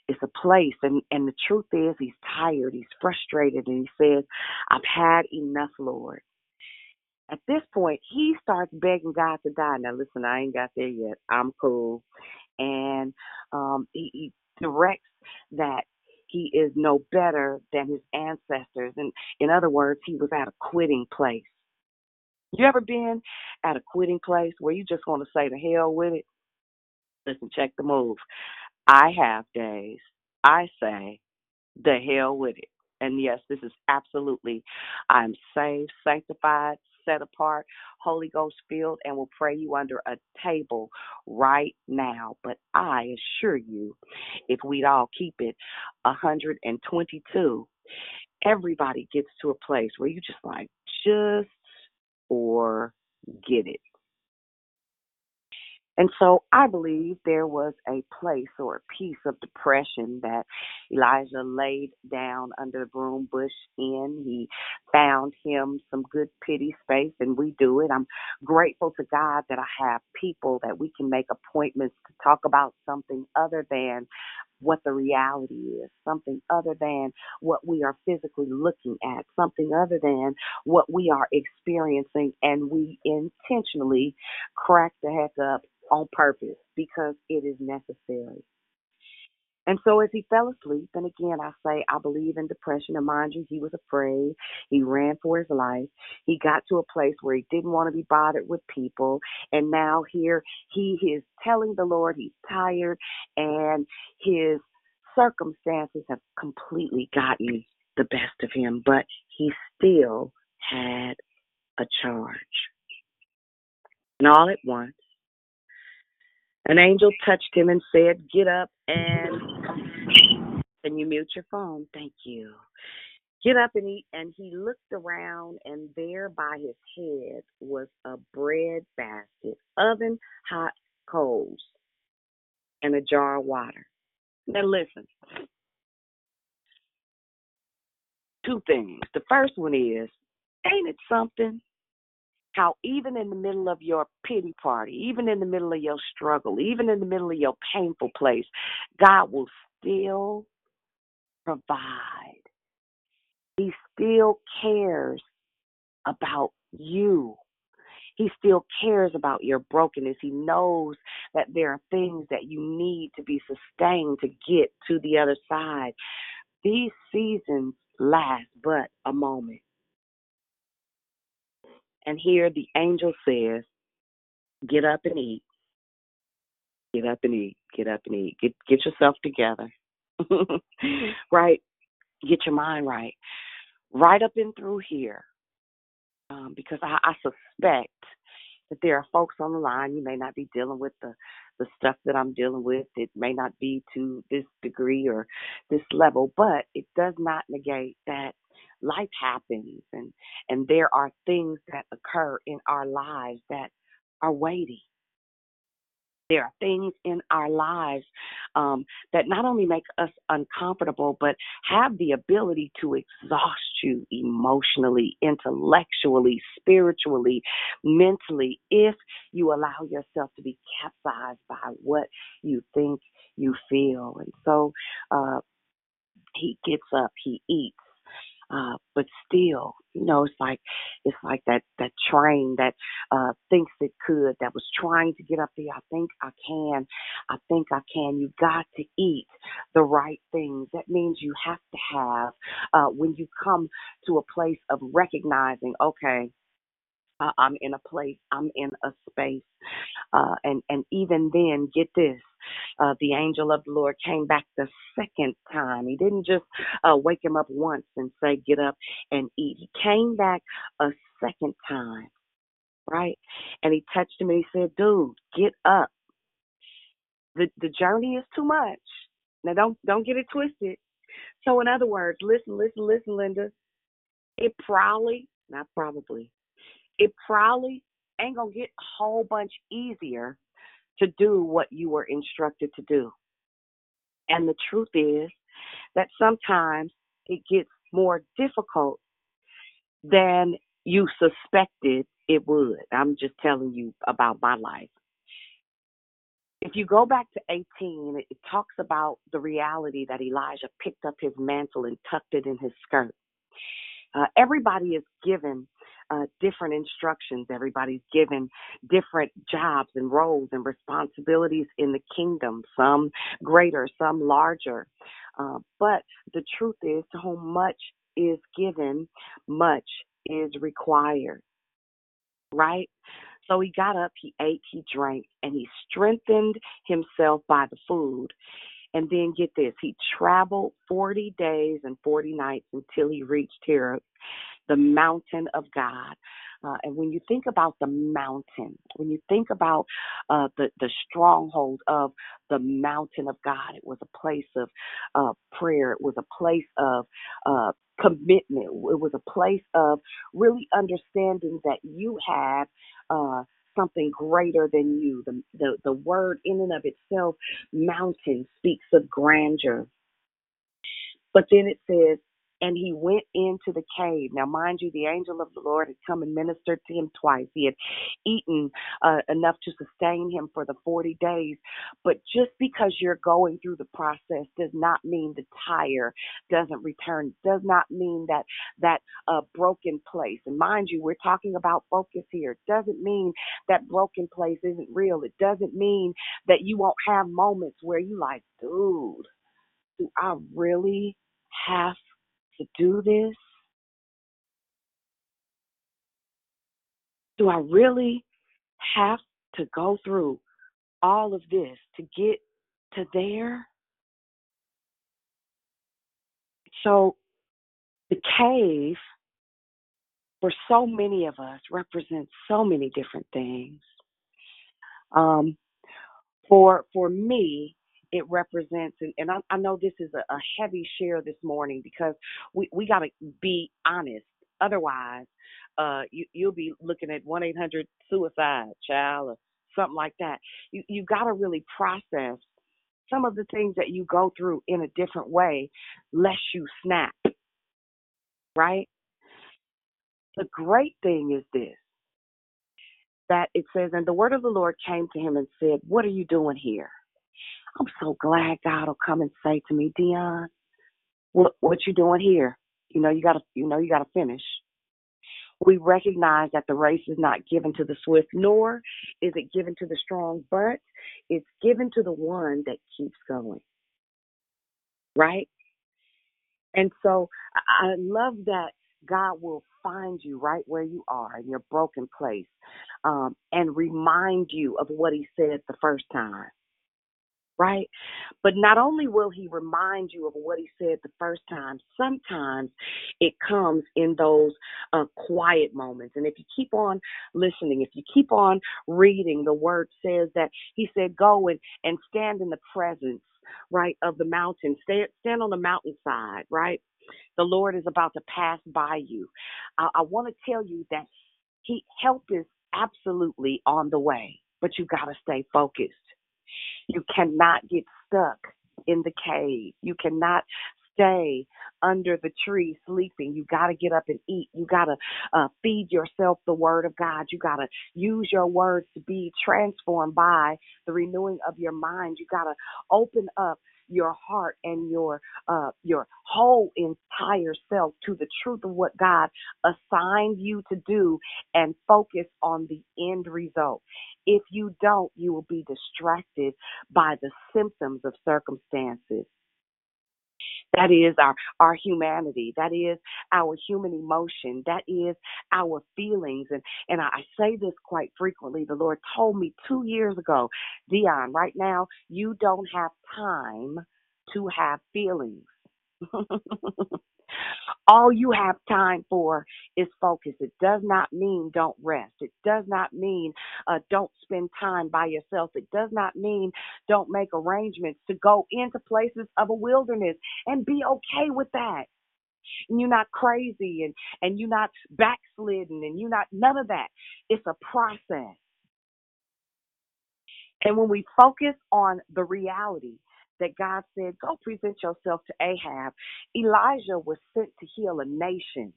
It's a place. And and the truth is, he's tired. He's frustrated, and he says, "I've had enough, Lord." At this point, he starts begging God to die. Now, listen, I ain't got there yet. I'm cool, and um, he, he directs that he is no better than his ancestors. And in other words, he was at a quitting place. You ever been at a quitting place where you just want to say to hell with it? Listen, check the move. I have days. I say the hell with it. And yes, this is absolutely, I'm saved, sanctified, set apart, Holy Ghost filled, and will pray you under a table right now. But I assure you, if we'd all keep it 122, everybody gets to a place where you just like, just or get it. And so I believe there was a place or a piece of depression that Elijah laid down under the broom bush in. He found him some good pity space, and we do it. I'm grateful to God that I have people that we can make appointments to talk about something other than what the reality is, something other than what we are physically looking at, something other than what we are experiencing, and we intentionally crack the heck up on purpose because it is necessary. And so as he fell asleep, and again I say I believe in depression, and mind you, he was afraid. He ran for his life. He got to a place where he didn't want to be bothered with people. And now here he is telling the Lord he's tired and his circumstances have completely gotten the best of him, but he still had a charge. And all at once, an angel touched him and said, Get up and can you mute your phone? Thank you. Get up and eat. And he looked around, and there by his head was a bread basket, oven hot coals, and a jar of water. Now, listen. Two things. The first one is, ain't it something how even in the middle of your pity party, even in the middle of your struggle, even in the middle of your painful place, God will still provide. He still cares about you. He still cares about your brokenness. He knows that there are things that you need to be sustained to get to the other side. These seasons last but a moment. And here the angel says, Get up and eat. Get up and eat. Get up and eat. Get get yourself together. right? Get your mind right. Right up and through here. Um, because I, I suspect that there are folks on the line. You may not be dealing with the the stuff that I'm dealing with. It may not be to this degree or this level, but it does not negate that life happens and and there are things that occur in our lives that are weighty there are things in our lives um, that not only make us uncomfortable, but have the ability to exhaust you emotionally, intellectually, spiritually, mentally, if you allow yourself to be capsized by what you think you feel. And so uh, he gets up, he eats uh, but still, you know, it's like it's like that that train that uh thinks it could, that was trying to get up there. I think I can. I think I can. You got to eat the right things. That means you have to have uh when you come to a place of recognizing, okay, uh, I'm in a place, I'm in a space, uh, and and even then, get this, uh, the angel of the Lord came back the second time. He didn't just uh, wake him up once and say, "Get up and eat." He came back a second time, right? And he touched him and he said, "Dude, get up. The the journey is too much. Now don't don't get it twisted." So in other words, listen, listen, listen, Linda. It probably, not probably, it probably ain't gonna get a whole bunch easier to do what you were instructed to do. And the truth is that sometimes it gets more difficult than you suspected it would. I'm just telling you about my life. If you go back to 18, it talks about the reality that Elijah picked up his mantle and tucked it in his skirt. Uh, everybody is given uh, different instructions. Everybody's given different jobs and roles and responsibilities in the kingdom, some greater, some larger. Uh, but the truth is, to whom much is given, much is required. Right? So he got up, he ate, he drank, and he strengthened himself by the food. And then get this, he traveled 40 days and 40 nights until he reached here the mountain of God. Uh, and when you think about the mountain, when you think about uh, the the stronghold of the mountain of God, it was a place of uh, prayer. It was a place of uh, commitment. It was a place of really understanding that you have uh, something greater than you. The, the the word in and of itself, mountain, speaks of grandeur. But then it says and he went into the cave. Now, mind you, the angel of the Lord had come and ministered to him twice. He had eaten uh, enough to sustain him for the 40 days. But just because you're going through the process does not mean the tire doesn't return, does not mean that that uh, broken place. And mind you, we're talking about focus here. Doesn't mean that broken place isn't real. It doesn't mean that you won't have moments where you like, dude, do I really have to do this? Do I really have to go through all of this to get to there? So, the cave, for so many of us, represents so many different things. Um, for for me, it represents, and, and I, I, know this is a, a, heavy share this morning because we, we got to be honest. Otherwise, uh, you, you'll be looking at 1 800 suicide, child, or something like that. You, you got to really process some of the things that you go through in a different way, lest you snap. Right? The great thing is this that it says, And the word of the Lord came to him and said, What are you doing here? I'm so glad God will come and say to me, Dion, what what you doing here? You know you gotta you know you gotta finish. We recognize that the race is not given to the swift, nor is it given to the strong, but it's given to the one that keeps going. Right? And so I love that God will find you right where you are in your broken place um, and remind you of what He said the first time right? But not only will he remind you of what he said the first time, sometimes it comes in those uh, quiet moments. And if you keep on listening, if you keep on reading, the word says that he said, Go and, and stand in the presence, right, of the mountain. Stand, stand on the mountainside, right? The Lord is about to pass by you. I, I want to tell you that he help is absolutely on the way, but you got to stay focused. You cannot get stuck in the cave. You cannot stay under the tree sleeping. You got to get up and eat. You got to uh, feed yourself the word of God. You got to use your words to be transformed by the renewing of your mind. You got to open up your heart and your uh your whole entire self to the truth of what God assigned you to do and focus on the end result. If you don't, you will be distracted by the symptoms of circumstances. That is our, our humanity. That is our human emotion. That is our feelings. And, and I say this quite frequently. The Lord told me two years ago, Dion, right now, you don't have time to have feelings. All you have time for is focus. It does not mean don't rest. It does not mean uh, don't spend time by yourself. It does not mean don't make arrangements to go into places of a wilderness and be okay with that. And you're not crazy and, and you're not backslidden and you're not none of that. It's a process. And when we focus on the reality that God said, Go present yourself to Ahab. Elijah was sent to heal a nation.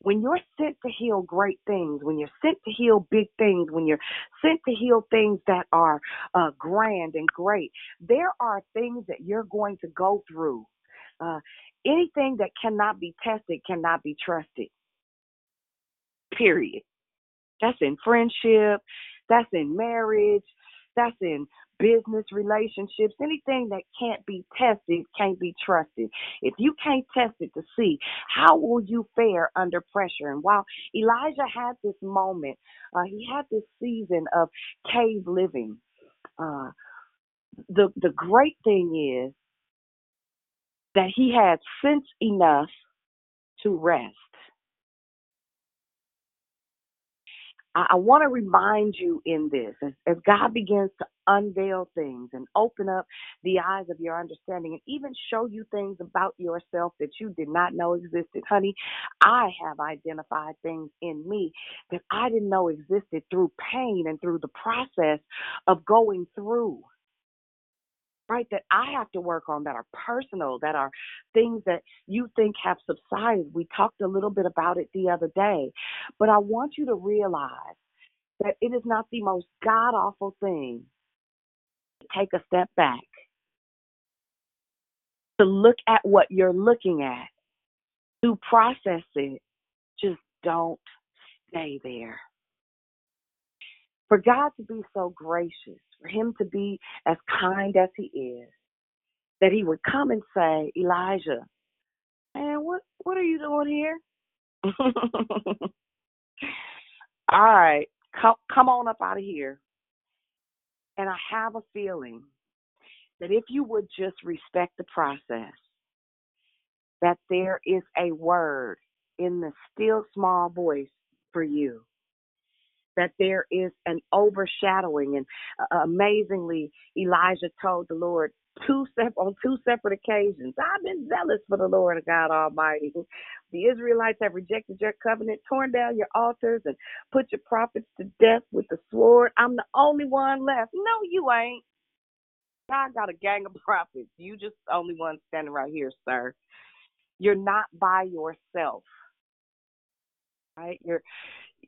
When you're sent to heal great things, when you're sent to heal big things, when you're sent to heal things that are uh, grand and great, there are things that you're going to go through. Uh, anything that cannot be tested cannot be trusted. Period. That's in friendship, that's in marriage, that's in business relationships, anything that can't be tested can't be trusted. If you can't test it to see, how will you fare under pressure? And while Elijah had this moment, uh, he had this season of cave living. Uh, the the great thing is that he had sense enough to rest. I, I want to remind you in this as, as God begins to unveil things and open up the eyes of your understanding and even show you things about yourself that you did not know existed. Honey, I have identified things in me that I didn't know existed through pain and through the process of going through right, that I have to work on that are personal, that are things that you think have subsided. We talked a little bit about it the other day, but I want you to realize that it is not the most god awful thing to take a step back, to look at what you're looking at, to process it. Just don't stay there. For God to be so gracious, for Him to be as kind as He is, that He would come and say, Elijah, man, what what are you doing here? All right, come come on up out of here. And I have a feeling that if you would just respect the process, that there is a word in the still small voice for you that there is an overshadowing. And uh, amazingly, Elijah told the Lord two sep- on two separate occasions, I've been zealous for the Lord God Almighty. The Israelites have rejected your covenant, torn down your altars, and put your prophets to death with the sword. I'm the only one left. No, you ain't. God got a gang of prophets. You just the only one standing right here, sir. You're not by yourself. Right? You're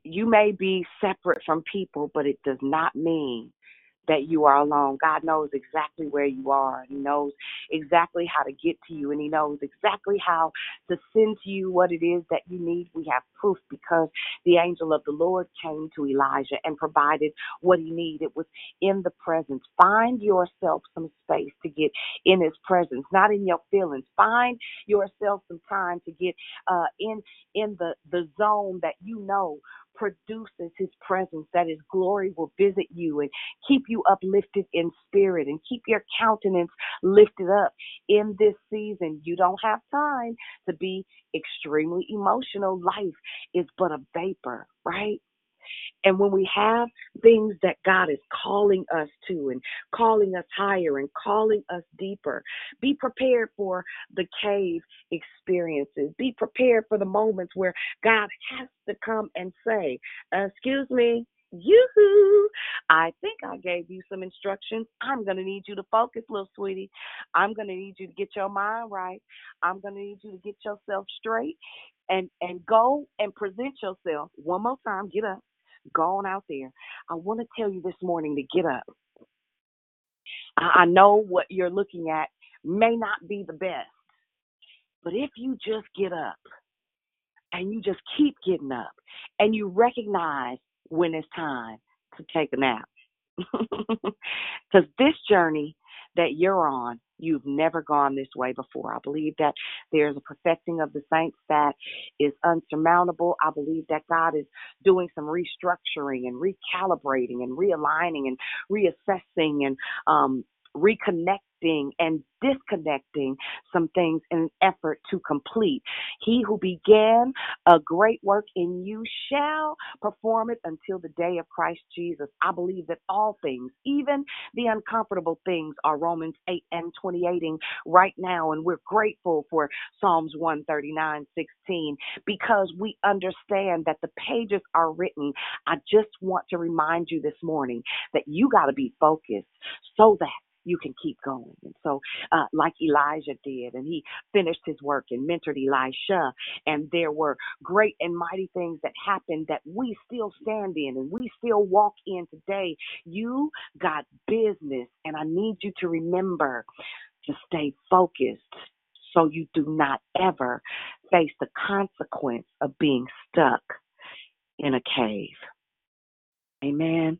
you may be separate from people, but it does not mean that you are alone. God knows exactly where you are. He knows exactly how to get to you, and He knows exactly how to send to you what it is that you need. We have proof because the angel of the Lord came to Elijah and provided what he needed. It was in the presence. Find yourself some space to get in His presence, not in your feelings. Find yourself some time to get uh, in in the the zone that you know produces his presence, that his glory will visit you and keep you uplifted in spirit and keep your countenance lifted up in this season. You don't have time to be extremely emotional. Life is but a vapor, right? And when we have things that God is calling us to and calling us higher and calling us deeper, be prepared for the cave experiences. Be prepared for the moments where God has to come and say, Excuse me, Yoo-hoo. I think I gave you some instructions. I'm going to need you to focus, little sweetie. I'm going to need you to get your mind right. I'm going to need you to get yourself straight and and go and present yourself one more time. Get up. Go on out there. I want to tell you this morning to get up. I, I know what you're looking at may not be the best, but if you just get up and you just keep getting up and you recognize when it's time to take a nap. Because this journey that you're on, you've never gone this way before. I believe that there's a perfecting of the saints that is unsurmountable. I believe that God is doing some restructuring and recalibrating and realigning and reassessing and um, reconnecting and disconnecting some things in an effort to complete. He who began a great work in you shall perform it until the day of Christ Jesus. I believe that all things, even the uncomfortable things, are Romans 8 and 28 right now. And we're grateful for Psalms 139 16 because we understand that the pages are written. I just want to remind you this morning that you got to be focused so that you can keep going. And so, uh, like Elijah did, and he finished his work and mentored Elisha, and there were great and mighty things that happened that we still stand in and we still walk in today. You got business, and I need you to remember to stay focused so you do not ever face the consequence of being stuck in a cave. Amen.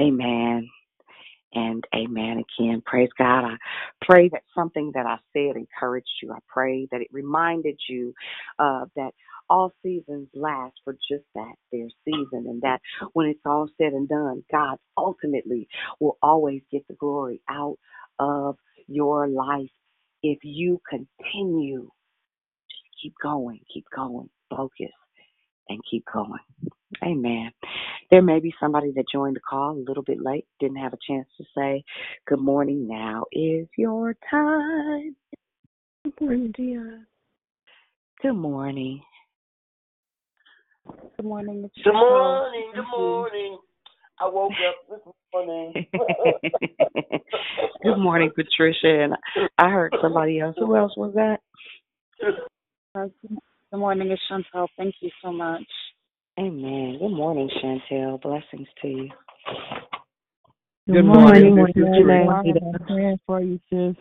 Amen and amen again. Praise God. I pray that something that I said encouraged you. I pray that it reminded you uh, that all seasons last for just that, their season, and that when it's all said and done, God ultimately will always get the glory out of your life if you continue. Just keep going, keep going, focus, and keep going. Amen. There may be somebody that joined the call a little bit late, didn't have a chance to say good morning. Now is your time. Good morning, dear. Good morning. Good morning, Mr. Good morning. Good morning. I woke up this morning. good morning, Patricia. And I heard somebody else. Who else was that? Good morning, it's Chantel. Thank you so much. Amen. Good morning, Chantel. Blessings to you. Good morning, morning. This morning, Renee. morning. I'm praying for you, sis.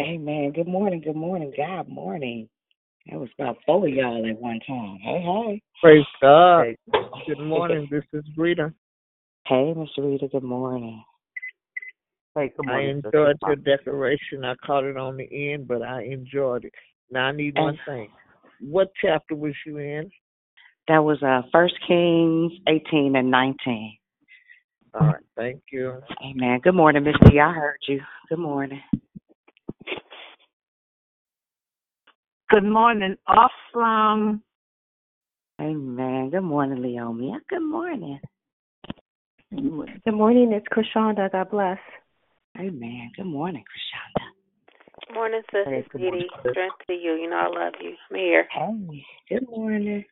Amen. Good morning. Good morning. God morning. That was about four of y'all at one time. Hey, hey. Praise God. Good morning. This is Rita. Hey, Mr. Rita. Good morning. Hey, good I morning. sister. enjoyed your declaration. I caught it on the end, but I enjoyed it. Now I need one thing. What chapter was you in? That was uh First Kings 18 and 19. All right. Thank you. Amen. Good morning, Misty. I heard you. Good morning. Good morning. Awesome. Amen. Good morning, Leomia. Good morning. Good morning, it's Krishanda. God bless. Amen. Good morning, Krishanda. Morning, sister Hey, good morning, Dee. sis. Strength to you. You know I love you. I'm here. Hey. Good morning.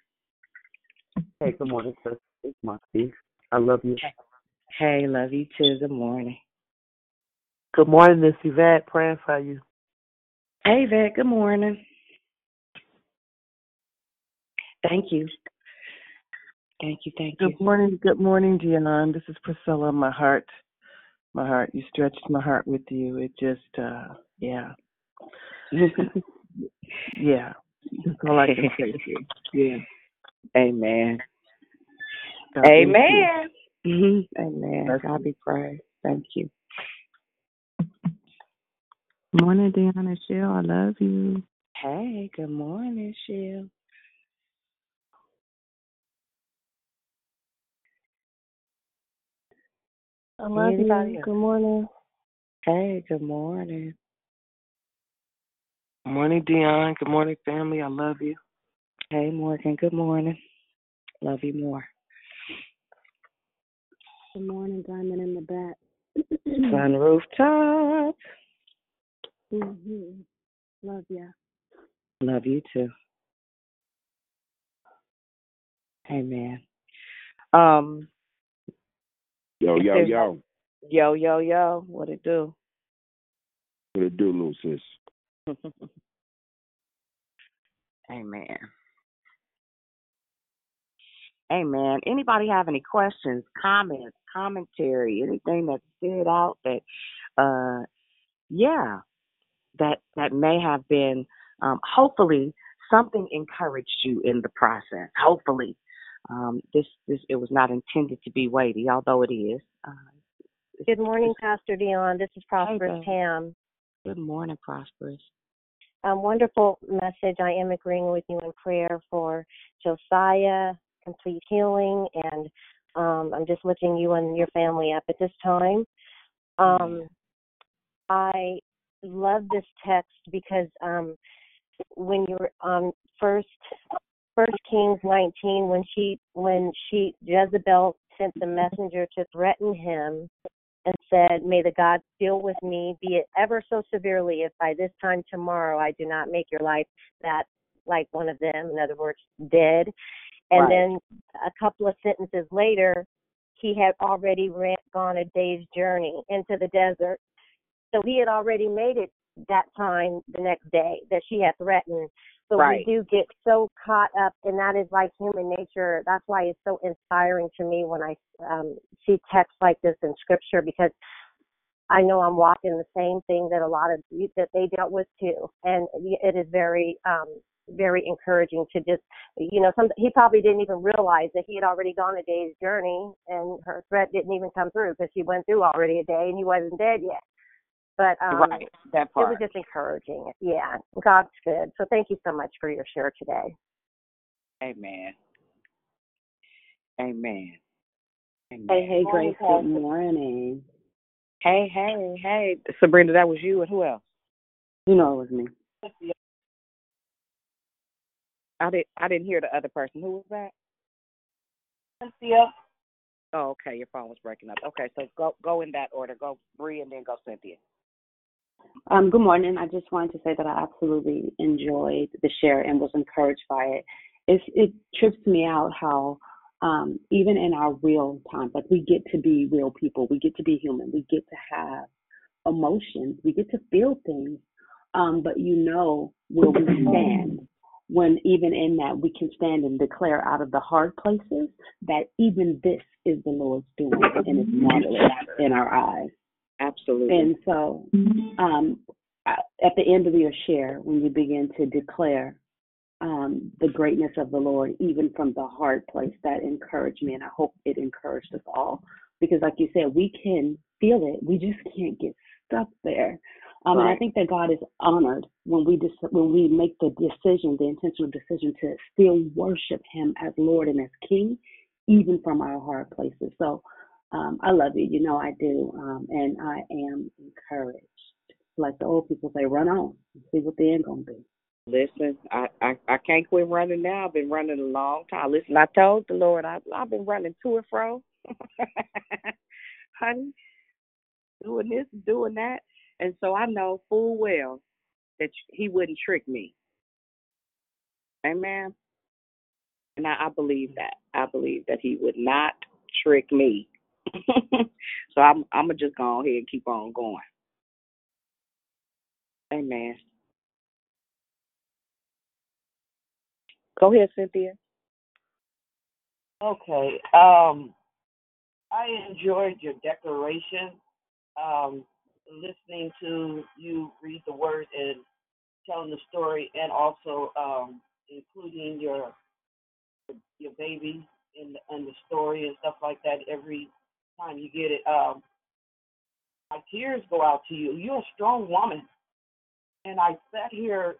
Hey, good morning, sister. It's Moxie. I love you. Hey, love you too. Good morning. Good morning, Miss Yvette. Praying for you. Hey, Vet. Good morning. Thank you. Thank you. Thank you. Good morning. Good morning, Dion. This is Priscilla. My heart, my heart. You stretched my heart with you. It just, uh, yeah, yeah. That's all I can say. to you. Yeah. Amen. God Amen. Mm-hmm. Amen. Bless God be praised. Thank you. Morning, Deanna Shell. I love you. Hey, good morning, Shell. I love you. Good morning. Hey, good morning. Good morning, Dion. Good morning, family. I love you. Hey, Morgan. Good morning. Love you more. Good morning, Diamond in the back. Sun rooftop. hmm Love ya. Love you too. Amen. Um, Yo, yo, yo. yo, yo, yo, what it do? What it do, little sis? Amen. Amen. Anybody have any questions, comments, commentary, anything that stood out that uh yeah, that that may have been um hopefully something encouraged you in the process. Hopefully. Um this this it was not intended to be weighty, although it is. Uh, Good morning, Pastor Dion. This is Prosperous. Pam. good morning, Prosperous. Um, wonderful message. I am agreeing with you in prayer for Josiah, complete healing, and um, I'm just lifting you and your family up at this time. Um, I love this text because um, when you're um, first First Kings 19, when she when she Jezebel sent the messenger to threaten him and said, May the God deal with me, be it ever so severely, if by this time tomorrow I do not make your life that like one of them, in other words, dead. And Right. then a couple of sentences later, he had already ran, gone a day's journey into the desert. So he had already made it that time the next day that she had threatened. But Right. we do get so caught up, and that is like human nature. That's why it's so inspiring to me when I um, see texts like this in scripture because I know I'm walking the same thing that a lot of that they dealt with too, and it is very, um, very encouraging to just, you know, some he probably didn't even realize that he had already gone a day's journey, and her threat didn't even come through because she went through already a day and he wasn't dead yet. But um, right, that part. it was just encouraging. Yeah, God's good. So thank you so much for your share today. Amen. Amen. Amen. Hey, hey, Grace. Good morning. Hey, hey, hey. Sabrina, that was you and who else? You know it was me. I did I didn't hear the other person. Who was that? Cynthia. Oh, okay, your phone was breaking up. Okay, so go go in that order. Go Bree and then go Cynthia. Um, good morning. I just wanted to say that I absolutely enjoyed the share and was encouraged by it. It's, it trips me out how um, even in our real times, like we get to be real people, we get to be human, we get to have emotions, we get to feel things, um, but you know where we stand. When even in that we can stand and declare out of the hard places that even this is the Lord's doing and it's marvelous in our eyes. Absolutely. And so, um, at the end of your share, when you begin to declare um, the greatness of the Lord, even from the hard place, that encouraged me, and I hope it encouraged us all. Because, like you said, we can feel it, we just can't get stuck there. Um, And I think that God is honored when we dis- when we make the decision, the intentional decision to still worship Him as Lord and as King, even from our hard places. So um, I love you. You know I do. Um, and I am encouraged. Like the old people say, run on and see what the end going to be. Listen, I, I I can't quit running now. I've been running a long time. Listen, I told the Lord I I've been running to and fro, honey, doing this, doing that, and so I know full well that He wouldn't trick me. Amen. And I, I believe that. I believe that He would not trick me. so I'm I'm gonna just go ahead and keep on going. Amen. Go ahead, Cynthia. Okay. Um, I enjoyed your declaration. Um, listening to you read the word and telling the story, and also um, including your your baby in the, in the story and stuff like that. Every time you get it, um, my tears go out to you. You're a strong woman, and I sat here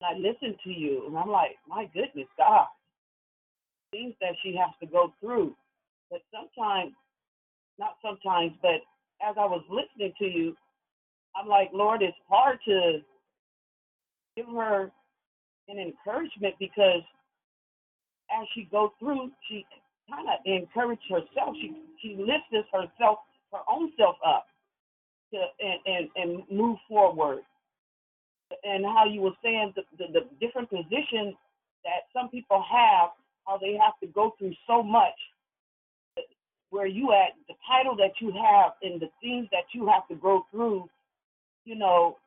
and I listened to you, and I'm like, my goodness, God, things that she has to go through. But sometimes not sometimes, but as I was listening to you, I'm like, Lord, it's hard to give her an encouragement because as she goes through, she kind of encourages herself. She she lifts herself, her own self up to and and, and move forward. And how you were saying the, the, the different positions that some people have, how they have to go through so much. Where you at, the title that you have, and the things that you have to go through, you know,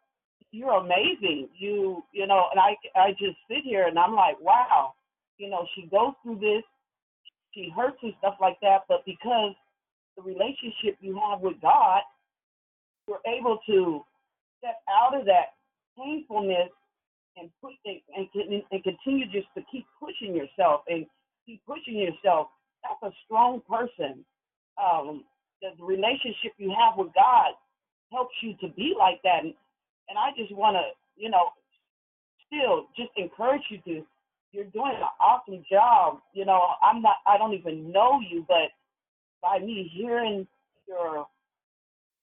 you're amazing. You you know, and I I just sit here and I'm like, wow, you know, she goes through this, she hurts and stuff like that, but because the relationship you have with God, you're able to step out of that painfulness and push and, and, and continue just to keep pushing yourself and keep pushing yourself. That's a strong person. Um, the, relationship you have with God helps you to be like that. And, and I just want to, you know, still just encourage you to. You're doing an awesome job. You know, I'm not. I don't even know you, but by me hearing your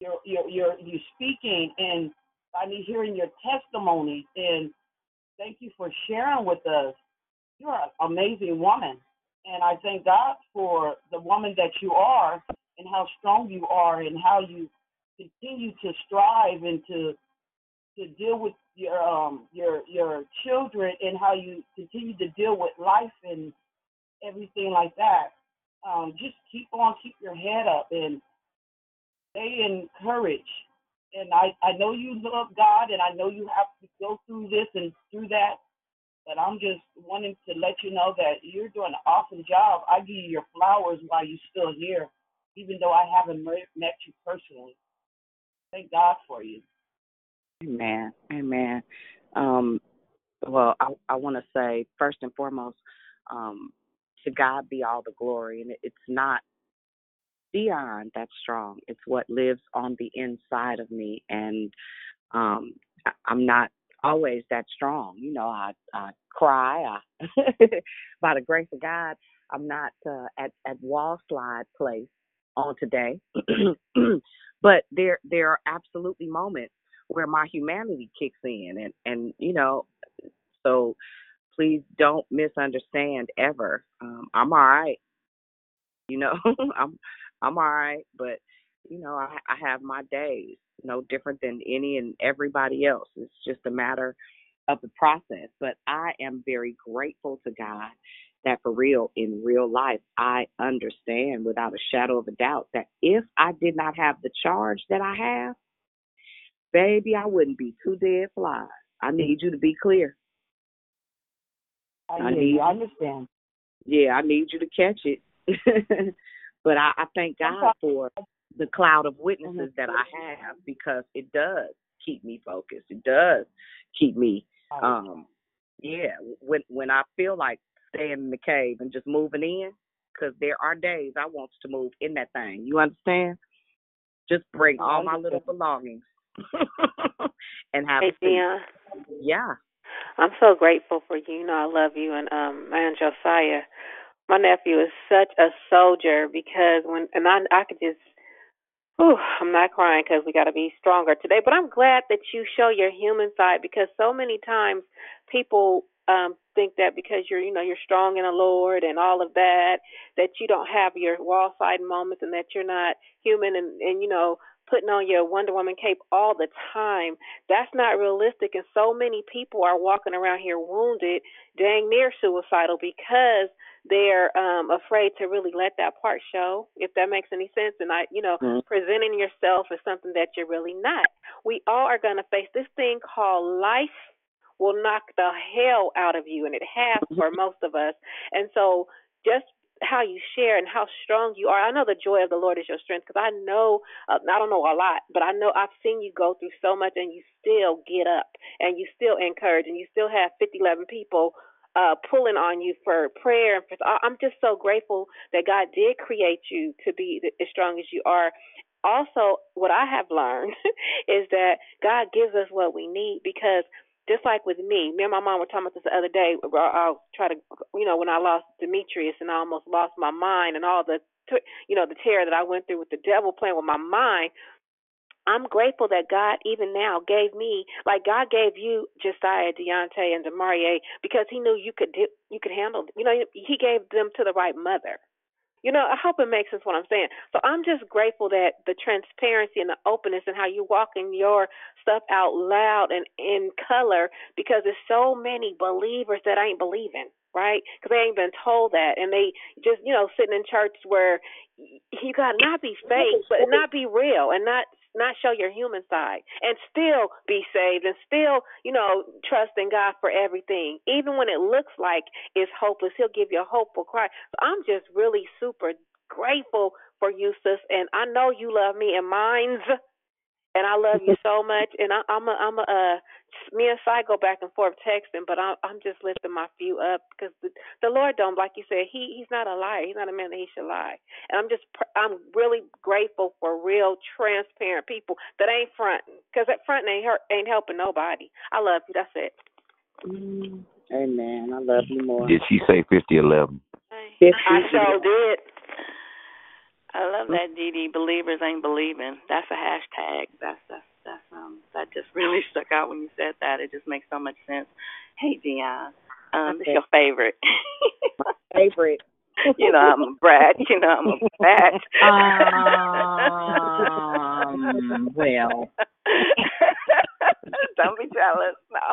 your your your you speaking and by me hearing your testimony and thank you for sharing with us. You're an amazing woman. And I thank God for the woman that you are and how strong you are and how you continue to strive and to to deal with your um your your children and how you continue to deal with life and everything like that. Um, just keep on, keep your head up and stay encouraged. And I, I know you love God and I know you have to go through this and through that, but I'm just wanting to let you know that you're doing an awesome job. I give you your flowers while you're still here, even though I haven't met you personally. Thank God for you. Amen. Amen. Um, well, I, I want to say first and foremost, um, to God be all the glory, and it's not Dion that's strong. It's what lives on the inside of me, and um, I'm not always that strong. You know, I, I cry. I, by the grace of God, I'm not uh, at at wall slide place on today, but there there are absolutely moments where my humanity kicks in, and and you know, so please don't misunderstand ever. Um, I'm all right. You know, I'm I'm all right, but you know, I I have my days, no different than any and everybody else. It's just a matter of the process. But I am very grateful to God that for real, in real life, I understand without a shadow of a doubt that if I did not have the charge that I have, baby, I wouldn't be two dead flies. I mm-hmm. need you to be clear. I, I need you. I understand. Yeah, I need you to catch it. but I, I thank God for the cloud of witnesses that I have because it does keep me focused. It does keep me um yeah, when when I feel like staying in the cave and just moving in cuz there are days I want to move in that thing. You understand? Just bring all my little belongings and have Dion. Yeah. I'm so grateful for you. You know, I love you and um man Josiah. My nephew is such a soldier because when and I I could just Whew, I'm not crying because we got to be stronger today, but I'm glad that you show your human side because so many times people um think that because you're you know you're strong in the Lord and all of that that you don't have your wall side moments and that you're not human and and you know putting on your Wonder Woman cape all the time. That's not realistic and so many people are walking around here wounded, dang near suicidal because they're um afraid to really let that part show if that makes any sense and i you know mm-hmm. presenting yourself as something that you're really not we all are going to face this thing called life will knock the hell out of you and it has for most of us and so just how you share and how strong you are. I know the joy of the Lord is your strength because I know, uh, I don't know a lot, but I know I've seen you go through so much and you still get up and you still encourage and you still have 50, 11 people uh, pulling on you for prayer. And for, I'm just so grateful that God did create you to be as strong as you are. Also, what I have learned is that God gives us what we need because just like with me, me and my mom were talking about this the other day. I'll try to, you know, when I lost Demetrius and I almost lost my mind and all the, you know, the terror that I went through with the devil playing with my mind. I'm grateful that God even now gave me, like God gave you Josiah, Deontay, and Demarie because He knew you could do, you could handle. You know, He gave them to the right mother. You know, I hope it makes sense what I'm saying. So I'm just grateful that the transparency and the openness and how you walking your stuff out loud and in color because there's so many believers that ain't believing, right? Because they ain't been told that, and they just you know sitting in church where you got to not be fake, but not be real, and not not show your human side and still be saved and still, you know, trust in God for everything. Even when it looks like it's hopeless, He'll give you a hopeful cry. I'm just really super grateful for you, sis, and I know you love me and mine's and I love you so much. And I, I'm a, I'm a, uh, me and Si go back and forth texting, but I'm, I'm just lifting my few up because the, the Lord don't, like you said, he, he's not a liar. He's not a man that he should lie. And I'm just, I'm really grateful for real, transparent people that ain't fronting because that front ain't hurt, ain't helping nobody. I love you. That's it. Mm, amen. I love you more. Did she say fifty eleven? I sure did. I love that, Dee Dee. Believers ain't believing. That's a hashtag. That's that's that's um that just really stuck out when you said that. It just makes so much sense. Hey, Dion, um, this your favorite. My favorite. you know I'm a brat. You know I'm a brat. um. Well. Don't be jealous. No.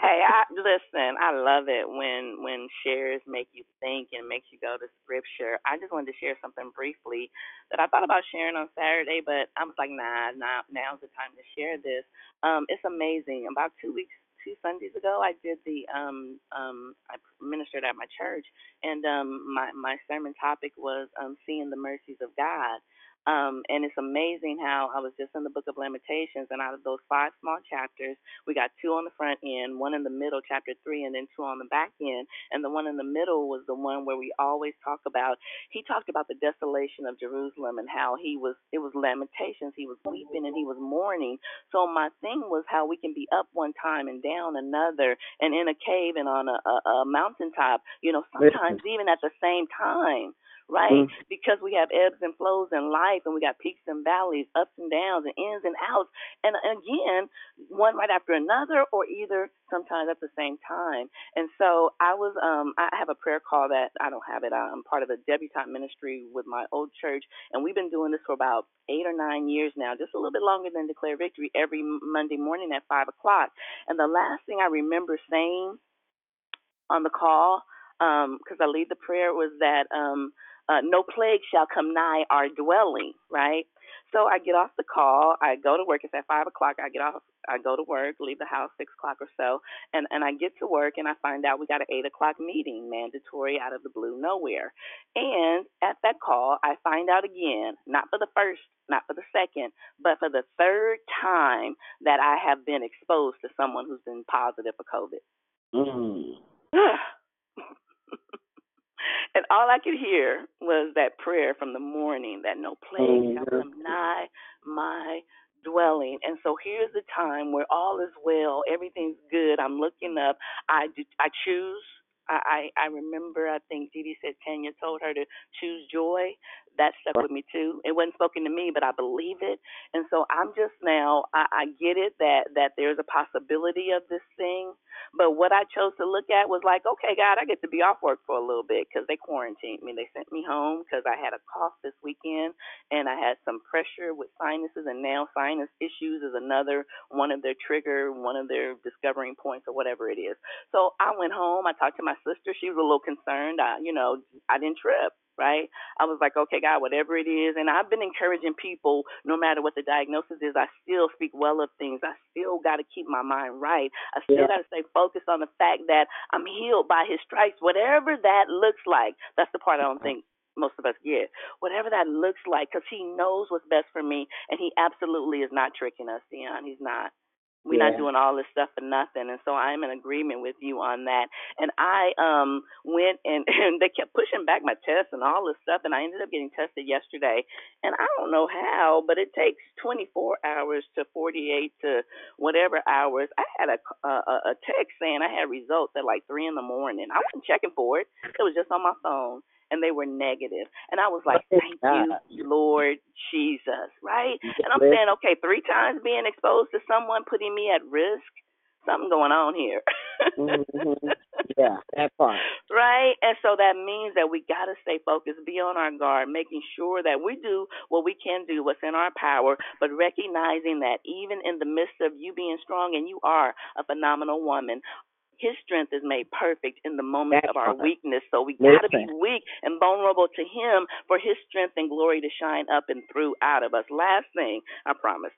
Hey, I listen, I love it when when shares make you think and makes you go to scripture. I just wanted to share something briefly that I thought about sharing on Saturday, but I was like, nah, nah now's the time to share this. Um, it's amazing. About two weeks two Sundays ago I did the um um I ministered at my church and um my my sermon topic was um seeing the mercies of God. Um, and it's amazing how I was just in the book of Lamentations, and out of those five small chapters, we got two on the front end, one in the middle, chapter three, and then two on the back end. And the one in the middle was the one where we always talk about. He talked about the desolation of Jerusalem and how he was, it was Lamentations. He was weeping and he was mourning. So my thing was how we can be up one time and down another, and in a cave and on a, a, a mountaintop, you know, sometimes even at the same time right? Mm. Because we have ebbs and flows in life and we got peaks and valleys, ups and downs and ins and outs. And again, one right after another or either sometimes at the same time. And so I was um I have a prayer call that I don't have it. I'm part of the debutante ministry with my old church and we've been doing this for about eight or nine years now, just a little bit longer than Declare Victory every Monday morning at five o'clock. And the last thing I remember saying on the call, because um, I lead the prayer was that um uh, no plague shall come nigh our dwelling, right? So I get off the call. I go to work. It's at five o'clock. I get off. I go to work, leave the house six o'clock or so, and and I get to work and I find out we got an eight o'clock meeting, mandatory out of the blue, nowhere. And at that call, I find out again, not for the first, not for the second, but for the third time that I have been exposed to someone who's been positive for COVID. Mm. and all I could hear was that prayer from the morning that no plague oh, shall come nigh my dwelling. And so here's the time where all is well, everything's good. I'm looking up. I do, I choose. I, I I remember I think Dee Dee said Tanya told her to choose joy. That stuck with me too. It wasn't spoken to me, but I believe it. And so I'm just now I, I get it that that there's a possibility of this thing but what I chose to look at was like, okay, God, I get to be off work for a little bit because they quarantined me. They sent me home because I had a cough this weekend and I had some pressure with sinuses, and now sinus issues is another one of their trigger, one of their discovering points or whatever it is. So I went home. I talked to my sister. She was a little concerned. I, you know, I didn't trip right? I was like, okay, God, whatever it is. And I've been encouraging people, no matter what the diagnosis is, I still speak well of things. I still got to keep my mind right. I still yeah. got to stay focused on the fact that I'm healed by his stripes, whatever that looks like. That's the part I don't mm-hmm. think most of us get. Whatever that looks like, because he knows what's best for me, and he absolutely is not tricking us, Dion. He's not. We're Yeah. not doing all this stuff for nothing. And so I'm in agreement with you on that. And I um went and, and they kept pushing back my test and all this stuff and I ended up getting tested yesterday. And I don't know how, but it takes 24 hours to 48 to whatever hours. I had a a, a text saying I had results at like 3 in the morning. I wasn't checking for it. It was just on my phone and they were negative. And I was like, Thank you, Lord Jesus, right? And I'm saying, okay, three times being exposed to someone putting me at risk, something going on here. hmm Yeah, that part. Right? And so that means that we got to stay focused, be on our guard, making sure that we do what we can do, what's in our power, but recognizing that even in the midst of you being strong, and you are a phenomenal woman, his strength is made perfect in the moments That of our part. weakness. So we got to be weak and vulnerable to him for his strength and glory to shine up and through out of us. Last thing, I promise.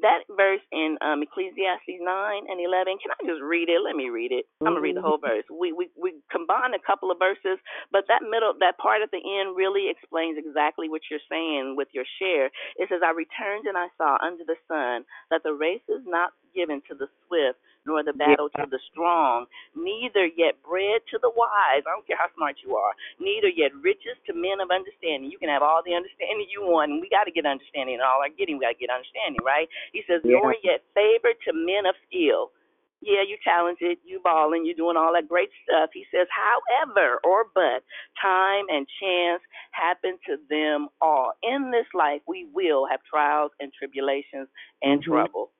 That verse in um, Ecclesiastes 9 and 11, can I just read it? Let me read it. I'm going to read the whole verse. We, we, we combined a couple of verses, but that middle, that part at the end really explains exactly what you're saying with your share. It says, I returned and I saw under the sun that the race is not given to the swift, nor the battle to the strong, neither yet bread to the wise. I don't care how smart you are, neither yet riches to men of understanding. You can have all the understanding you want, and we got to get understanding. And all our getting, we got to get understanding, right? He says, Yeah. nor yet favor to men of skill. Yeah, you're talented, you're balling, you're doing all that great stuff. He says, however, or but, time and chance happen to them all. In this life, we will have trials and tribulations and Mhm. trouble.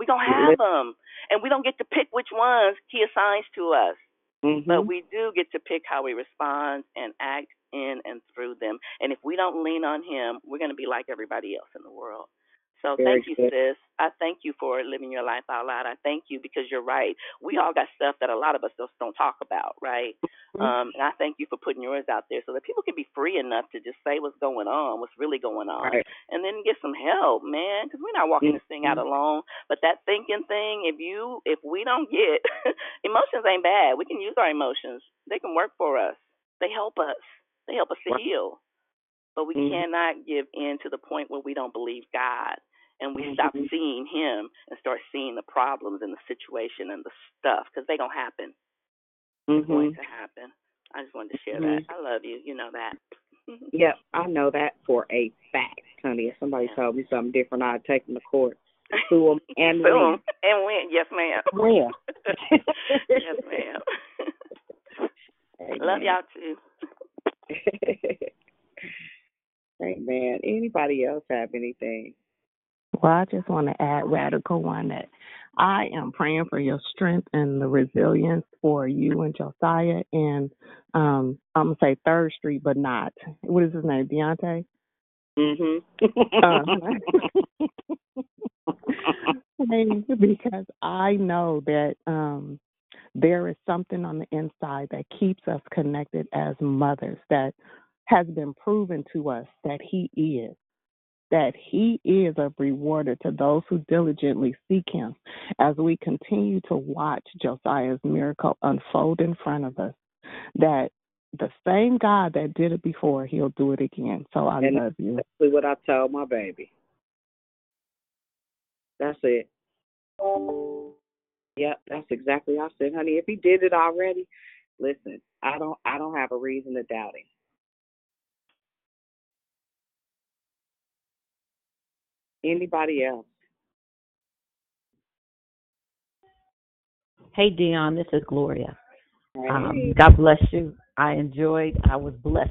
We don't have them, and we don't get to pick which ones He assigns to us, Mhm. but we do get to pick how we respond and act in and through them. And if we don't lean on Him, we're gonna be like everybody else in the world. So Very thank you, good. sis. I thank you for living your life out loud. I thank you because you're right. We all got stuff that a lot of us just don't talk about, right? Mm-hmm. Um, and I thank you for putting yours out there so that people can be free enough to just say what's going on, what's really going on, Right. and then get some help, man. Because we're not walking this thing out Mhm. alone. But that thinking thing, if you, if we don't get, emotions ain't bad. We can use our emotions. They can work for us. They help us. They help us to Right. heal. But we Mhm. cannot give in to the point where we don't believe God and we stop Mhm. seeing Him and start seeing the problems and the situation and the stuff because they gonna happen. It's going Mhm. to happen. I just wanted to share Mhm. that. I love you. You know that. Yep, I know that for a fact, honey. If somebody told me something different, I'd take them to court, sue them, and Sue win. and win. Yes, ma'am. Win. yes, ma'am. Love y'all too. Amen. Anybody else have anything? Well, I just want to add, Radical One, that I am praying for your strength and the resilience for you and Josiah and um I'm gonna say Third Street, but not. What is his name? Deontay. Mhm. Praying because I know that um there is something on the inside that keeps us connected as mothers that has been proven to us that he is that he is a rewarder to those who diligently seek him as we continue to watch Josiah's miracle unfold in front of us that the same God that did it before, he'll do it again. So I And love you. That's exactly what I told my baby. That's it. Yep, that's exactly I said, honey. If he did it already, listen, I don't I don't have a reason to doubt him. Anybody else? Hey, Dion, this is Gloria. Um, God bless you. I enjoyed, I was blessed.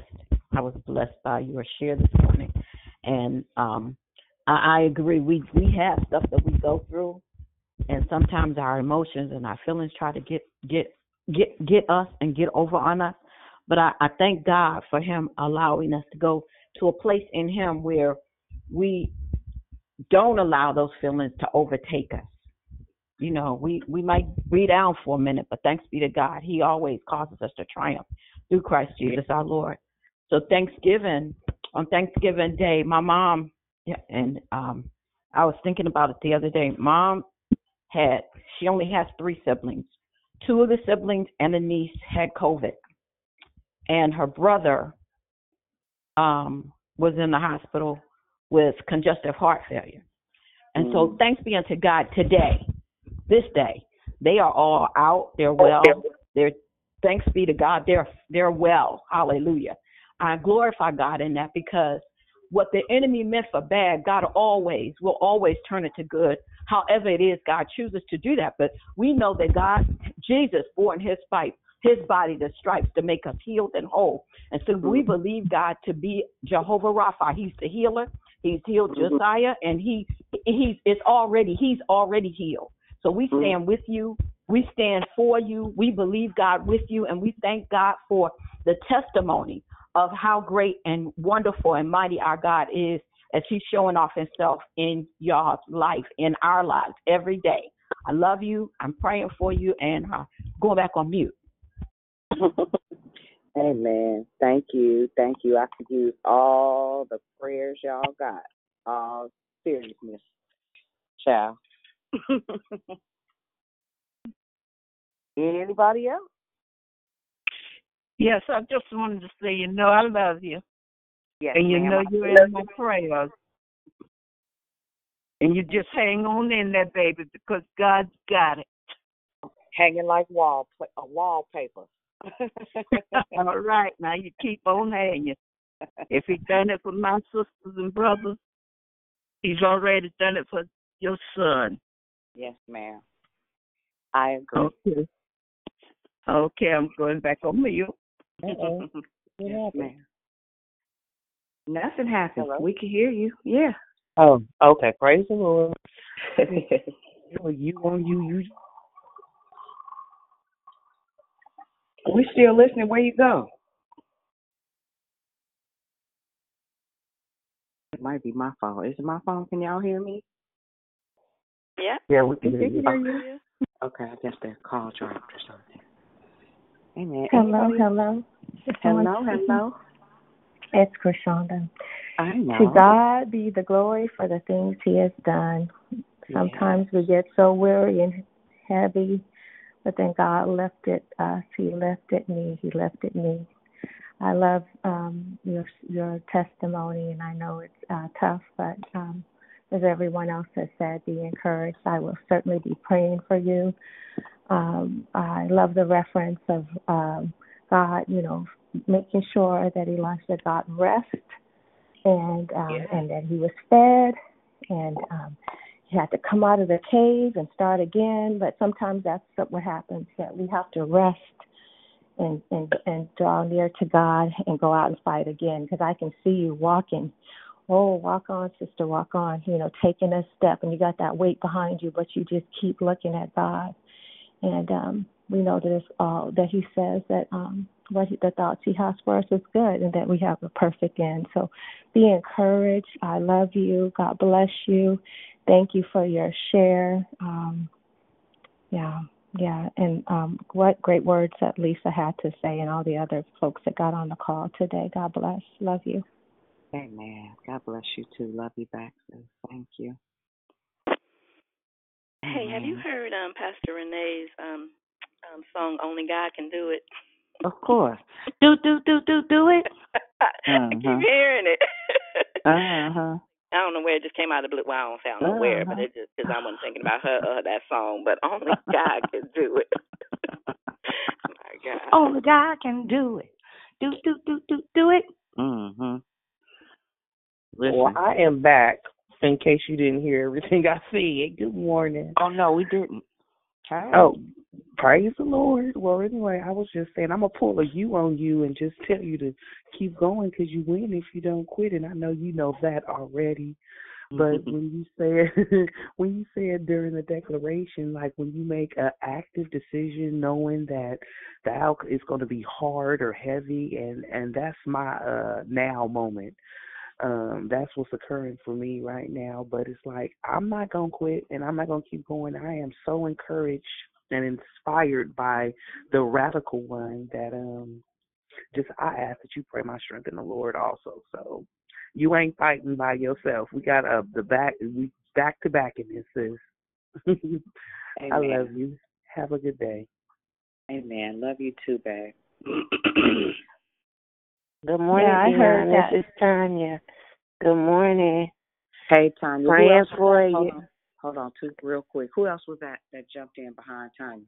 I was blessed by your share this morning. And um, I, I agree. We, we have stuff that we go through, and sometimes our emotions and our feelings try to get, get, get, get us and get over on us. But I, I thank God for Him allowing us to go to a place in Him where we don't allow those feelings to overtake us you know, we we might be down for a minute, but thanks be to God, He always causes us to triumph through Christ Jesus our Lord. So Thanksgiving on Thanksgiving Day, my mom and um I was thinking about it the other day. Mom had she only has three siblings. Two of the siblings and a niece had COVID, and her brother um was in the hospital with congestive heart failure. And so mm. thanks be unto God today this day. They are all out. They're well. They're thanks be to God. They're they're well. Hallelujah. I glorify God in that because what the enemy meant for bad, God always will always turn it to good. However it is God chooses to do that. But we know that God, Jesus, bore in his fight, his body the stripes to make us healed and whole. And so we mm. believe God to be Jehovah Rapha. He's the healer. He's healed Josiah and he he's it's already he's already healed. So we stand with you. We stand for you. We believe God with you and we thank God for the testimony of how great and wonderful and mighty our God is as He's showing off Himself in your life, in our lives every day. I love you. I'm praying for you and uh, going back on mute. Amen. Thank you. Thank you. I could use all the prayers y'all got. All seriousness. Ciao. Anybody else? Yes, I just wanted to say, you know, I love you. Yes, and you ma'am. know you're in my prayers. And you just hang on in there, baby, because God's got it. Hanging like wall a wallpaper. All right, now you keep on hanging. If he done it for my sisters and brothers, he's already done it for your son. Yes, ma'am. I agree. Okay. Okay, I'm going back on mute. Uh-oh. yes, ma'am. Nothing happened. Hello? We can hear you. Yeah. Oh, okay. Praise the Lord. you on you, you. We still listening. Where you go? It might be my fault. Is it my phone? Can y'all hear me? Yeah. Yeah, we can We hear you. hear you. Okay, I guess the call dropped or something. Amen. Hello, Anybody- hello. Hello, hello. It's Krishonda. I know. To God be the glory for the things He has done. Sometimes we get so weary and heavy, but then God lifted us. He lifted me. He lifted me. I love um, your your testimony, and I know it's uh, tough, but um, as everyone else has said, be encouraged. I will certainly be praying for you. Um, I love the reference of um, God, you know, making sure that Elisha got rest and um, and that he was fed and um, he had to come out of the cave and start again. But sometimes that's what happens that we have to rest and and and draw near to God and go out and fight again. Because I can see you walking. Oh, walk on, sister, walk on. You know, taking a step, and you got that weight behind you, but you just keep looking at God. And um, we know that it's all that He says that um, what he, the thoughts He has for us is good, and that we have a perfect end. So, be encouraged. I love you. God bless you. Thank you for your share. Um, yeah, yeah, and um, what great words that Lisa had to say, and all the other folks that got on the call today. God bless. Love you. Amen. God bless you too. Love you back, sis. Thank you. Hey, have you heard um Pastor Renee's um um song "Only God Can Do It"? Of course. Do do do do do it. I keep Uh-huh. hearing it. Uh huh. I don't know where it just came out of the blue. Well, I don't say I don't know where, but Uh-huh. it just because I wasn't thinking about her or that song. But only God can do it. My God. Only God can do it. Do do do do do it. Mm-hmm. Well, I am back. In case you didn't hear everything I said. Good morning. Oh no, we didn't. Hey. Oh, praise the Lord. Well, anyway, I was just saying I'm gonna pull a U on you and just tell you to keep going because you win if you don't quit, and I know you know that already. But when you said when you said during the declaration, like when you make an active decision, knowing that the outcome is going to be hard or heavy, and and that's my uh now moment. Um, that's what's occurring for me right now. But it's like I'm not gonna quit, and I'm not gonna keep going. I am so encouraged and inspired by the radical one that um just I ask that you pray my strength in the Lord also. So you ain't fighting by yourself. We got uh, the back we back to back in this sis. I love you. Have a good day. Amen. Love you too, babe. Good morning, Yeah, I heard Dion. that. This is Tanya. Good morning. Hey, Tanya. Praying else- for hold you. On. hold on, too, real quick. Who else was that that jumped in behind Tanya?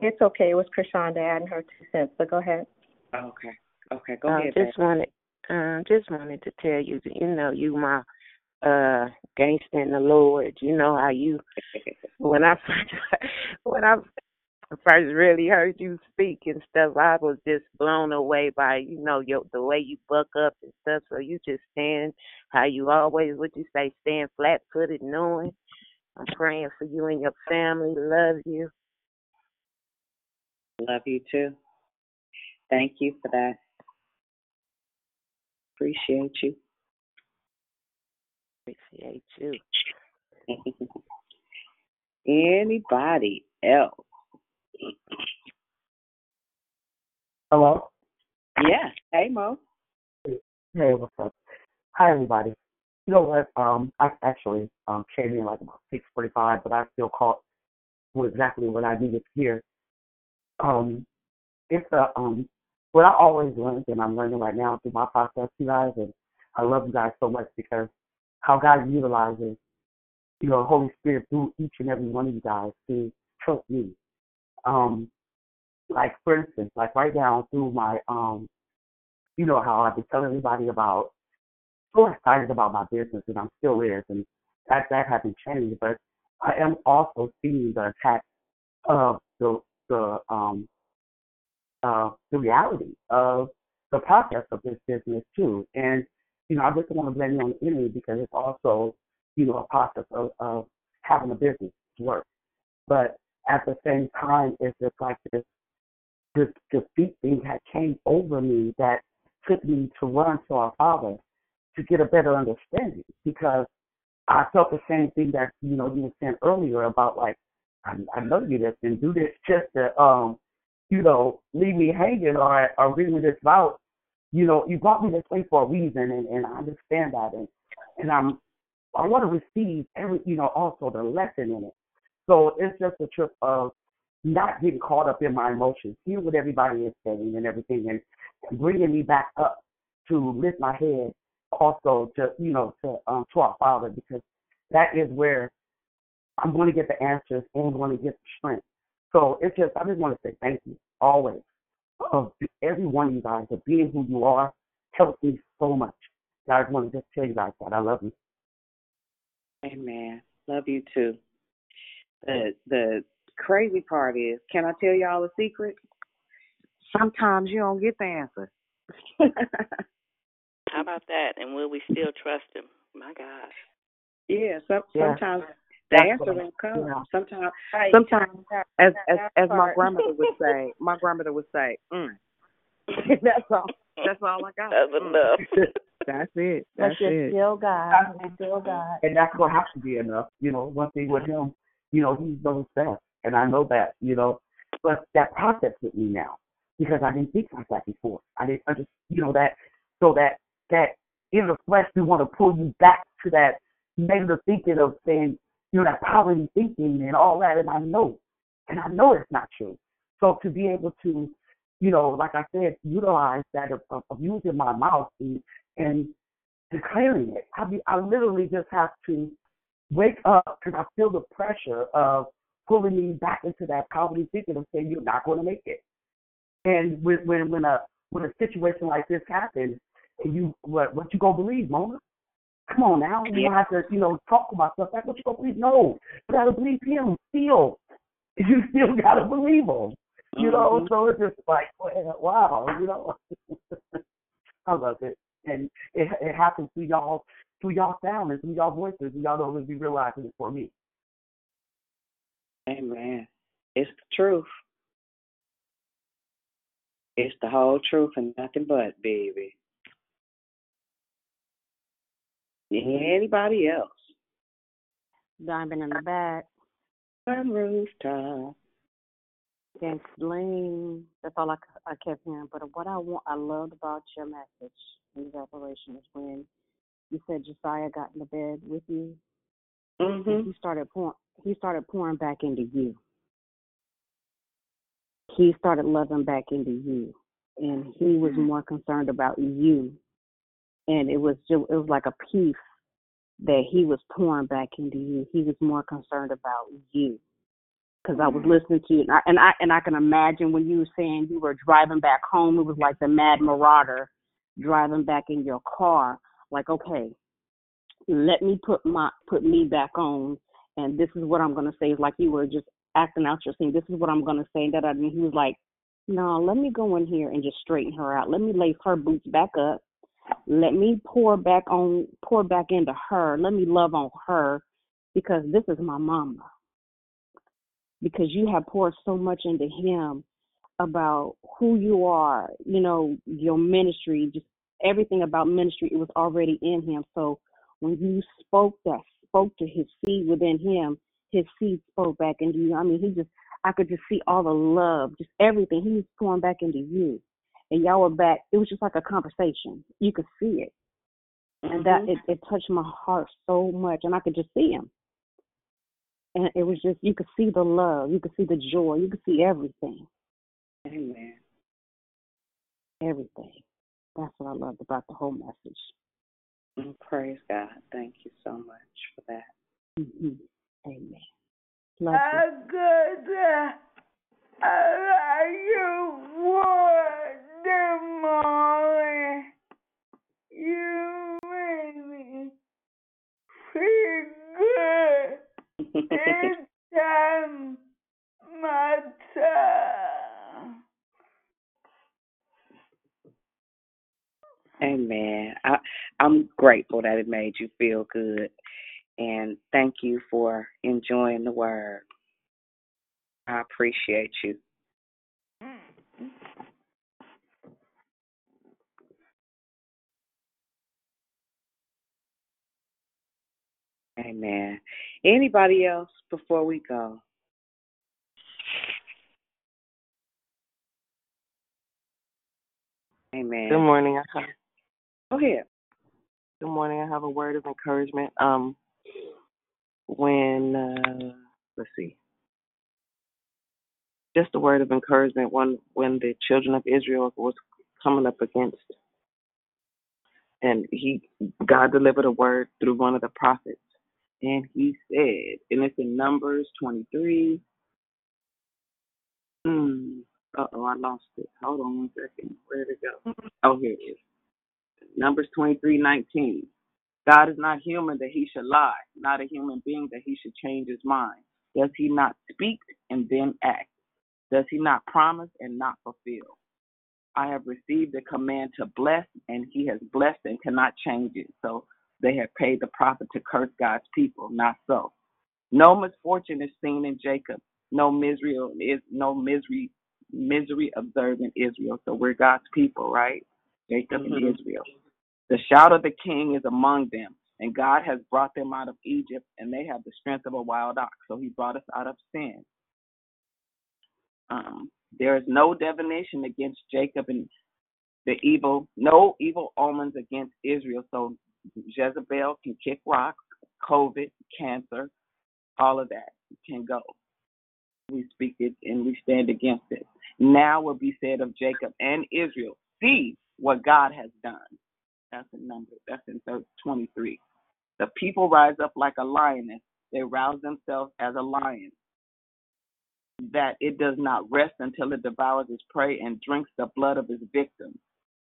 It's okay. It was Krishonda adding her two cents, but go ahead. Okay. Okay, go uh, ahead. just babe. wanted, uh, just wanted to tell you, that, you know, you my uh gangster in the Lord. You know how you when I when I first really heard you speak and stuff, I was just blown away by you know your the way you buck up and stuff. So you just stand how you always what you say, stand flat footed, knowing. I'm praying for you and your family. Love you. Love you too. Thank you for that. Appreciate you. Appreciate you. Anybody else? Hello. Yeah. Hey, Mo. Hey, what's up? Hi, everybody. You know what? Um, I actually um came in like about six forty-five, but I still caught exactly what I needed to hear. Um, it's a um what I always learned, and I'm learning right now through my process, you guys, and I love you guys so much because how God utilizes, you know, Holy Spirit through each and every one of you guys to help me. Um, like for instance, like right now through my um, you know how I've been telling everybody about so excited about my business and I'm still is and that that hasn't changed, but I am also seeing the attack of the the um uh the reality of the process of this business too. And you know, I just don't want to blame it on the enemy because it's also, you know, a process of, of having a business work. But at the same time, it's just like this this defeat thing had came over me that took me to run to our Father to get a better understanding because I felt the same thing that you know you were saying earlier about like I, I know you this and do this just to um you know leave me hanging or or read me this out. You know you brought me this way for a reason and and I understand that and and I'm I want to receive every you know also the lesson in it. So it's just a trip of not getting caught up in my emotions, hear what everybody is saying and everything, and, bringing me back up to lift my head also to you know to um to our Father because that is where I'm going to get the answers and I'm going to get the strength. So it's just I just want to say thank you always of every one of you guys of being who you are helps me so much. So I just want to just tell you guys that I love you. Amen. Love you too. The the crazy part is, can I tell y'all a secret? Sometimes you don't get the answer. How about that? And will we still trust him? My gosh. Yeah, some, Yeah. sometimes the That's answer what don't come. yeah. Sometimes, Right. sometimes, That- as that- as that as my grandmother would say, my grandmother would say, mm. "That's all. That's all I got." That's Mm. enough. That's it. But That's you're it. still God. You're still God. and that's what has to be enough. You know, one thing with him, you know, he knows best, and I know that. You know, but that process with me now because I didn't think like that before. I didn't understand, you know, that so that that in the flesh we want to pull you back to that negative thinking of saying, you know, that poverty thinking and all that, and I know, and I know it's not true. So to be able to, you know, like I said, utilize that of, of, of using my mouth and and declaring it. I mean, I literally just have to wake up because I feel the pressure of pulling me back into that poverty thinking of saying you're not going to make it. And when when when a when a situation like this happens, and you what what you gonna believe, Mona? Come on now, you don't have to you know talk about stuff like what you gonna believe. No, you gotta believe him still. You still gotta believe him. You know, Mhm. so it's just like wow, you know. I love it, and it it happens to y'all through y'all sound and through y'all voices, and y'all don't really be realizing it for me. Amen. It's the truth. It's the whole truth and nothing but, baby. Anybody else? Diamond in the back. On rooftop. Can't explain. That's all I kept hearing. But what I want, I loved about your message in the declaration is when you said Josiah got in the bed with you. Mm-hmm. and He started pouring. He started pouring back into you. He started loving back into you, and he was more concerned about you. And it was just, it was like a peace that he was pouring back into you. He was more concerned about you. Because I was listening to you, and I, and I and I can imagine when you were saying you were driving back home, it was like the Mad Marauder driving back in your car. Like, okay, let me put my put me back on, and this is what I'm gonna say. It's like you were just acting out your scene. This is what I'm gonna say. That I mean, he was like, no, let me go in here and just straighten her out. Let me lace her boots back up. Let me pour back on pour back into her. Let me love on her because this is my mama. Because you have poured so much into him about who you are, you know, your ministry, just everything about ministry, it was already in him. So when you spoke that, spoke to his seed within him, his seed spoke back into you. I mean, he just, I could just see all the love, just everything. He was pouring back into you. And y'all were back. It was just like a conversation. You could see it. And that, mm-hmm. it, it touched my heart so much. And I could just see him. And it was just, you could see the love. You could see the joy. You could see everything. Amen. Everything. That's what I loved about the whole message. Mm, Praise God. Thank you so much for that. hmm Amen. Love I could uh, I you wonder more. You made me feel good. It's time, my time. Amen. I, I'm grateful that it made you feel good. And thank you for enjoying the word. I appreciate you. Amen. Anybody else before we go? Amen. Good morning. Go ahead. good morning. I have a word of encouragement. Um, when uh, let's see, just a word of encouragement. When when the children of Israel was coming up against, and he God delivered a word through one of the prophets, and he said, and it's in Numbers twenty three. Hmm. Uh oh, I lost it. Hold on one second. Where'd it go? Oh, here it is. Numbers twenty three nineteen. God is not human that he should lie, not a human being that he should change his mind. Does he not speak and then act? Does he not promise and not fulfill? I have received a command to bless, and he has blessed and cannot change it. So they have paid the prophet to curse God's people. Not so. No misfortune is seen in Jacob. No misery is no misery misery observed in Israel. So we're God's people, right? Jacob and Mhm. Israel. The shout of the king is among them, and God has brought them out of Egypt, and they have the strength of a wild ox. So he brought us out of sin. Um, there is no divination against Jacob and the evil, no evil omens against Israel. So Jezebel can kick rocks, COVID, cancer, all of that can go. We speak it and we stand against it. Now will be said of Jacob and Israel, see what God has done. That's in number. That's in thir- 23. The people rise up like a lioness. They rouse themselves as a lion. That it does not rest until it devours its prey and drinks the blood of its victims.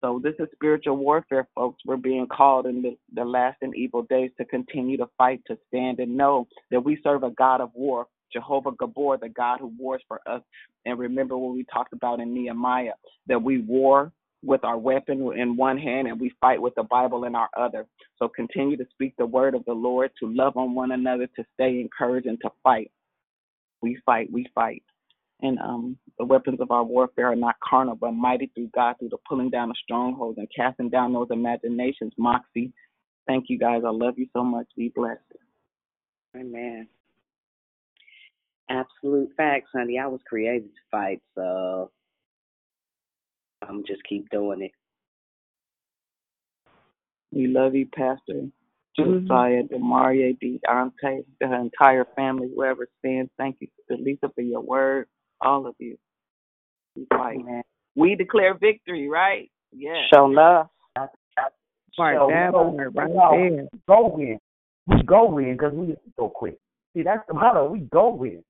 So this is spiritual warfare, folks. We're being called in the, the last and evil days to continue to fight, to stand, and know that we serve a God of war, Jehovah Gibbor, the God who wars for us. And remember what we talked about in Nehemiah, that we war with our weapon in one hand and we fight with the Bible in our other. So continue to speak the word of the Lord, to love on one another, to stay encouraged, and to fight. We fight, we fight. And um, the weapons of our warfare are not carnal, but mighty through God, through the pulling down of strongholds and casting down those imaginations. Moxie, thank you guys. I love you so much. Be blessed. Amen. Absolute facts, honey. I was created to fight, so I'm just keep doing it. We love you, Pastor mm-hmm. Josiah, Demaria, Deontay, the entire family, whoever stands. Thank you, Lisa, for your word. All of you. We fight. We declare victory, right? Yes. Show love. Right, So, that so, part right so, there. Go in. we go win because we go quick. See, that's the motto. We go win.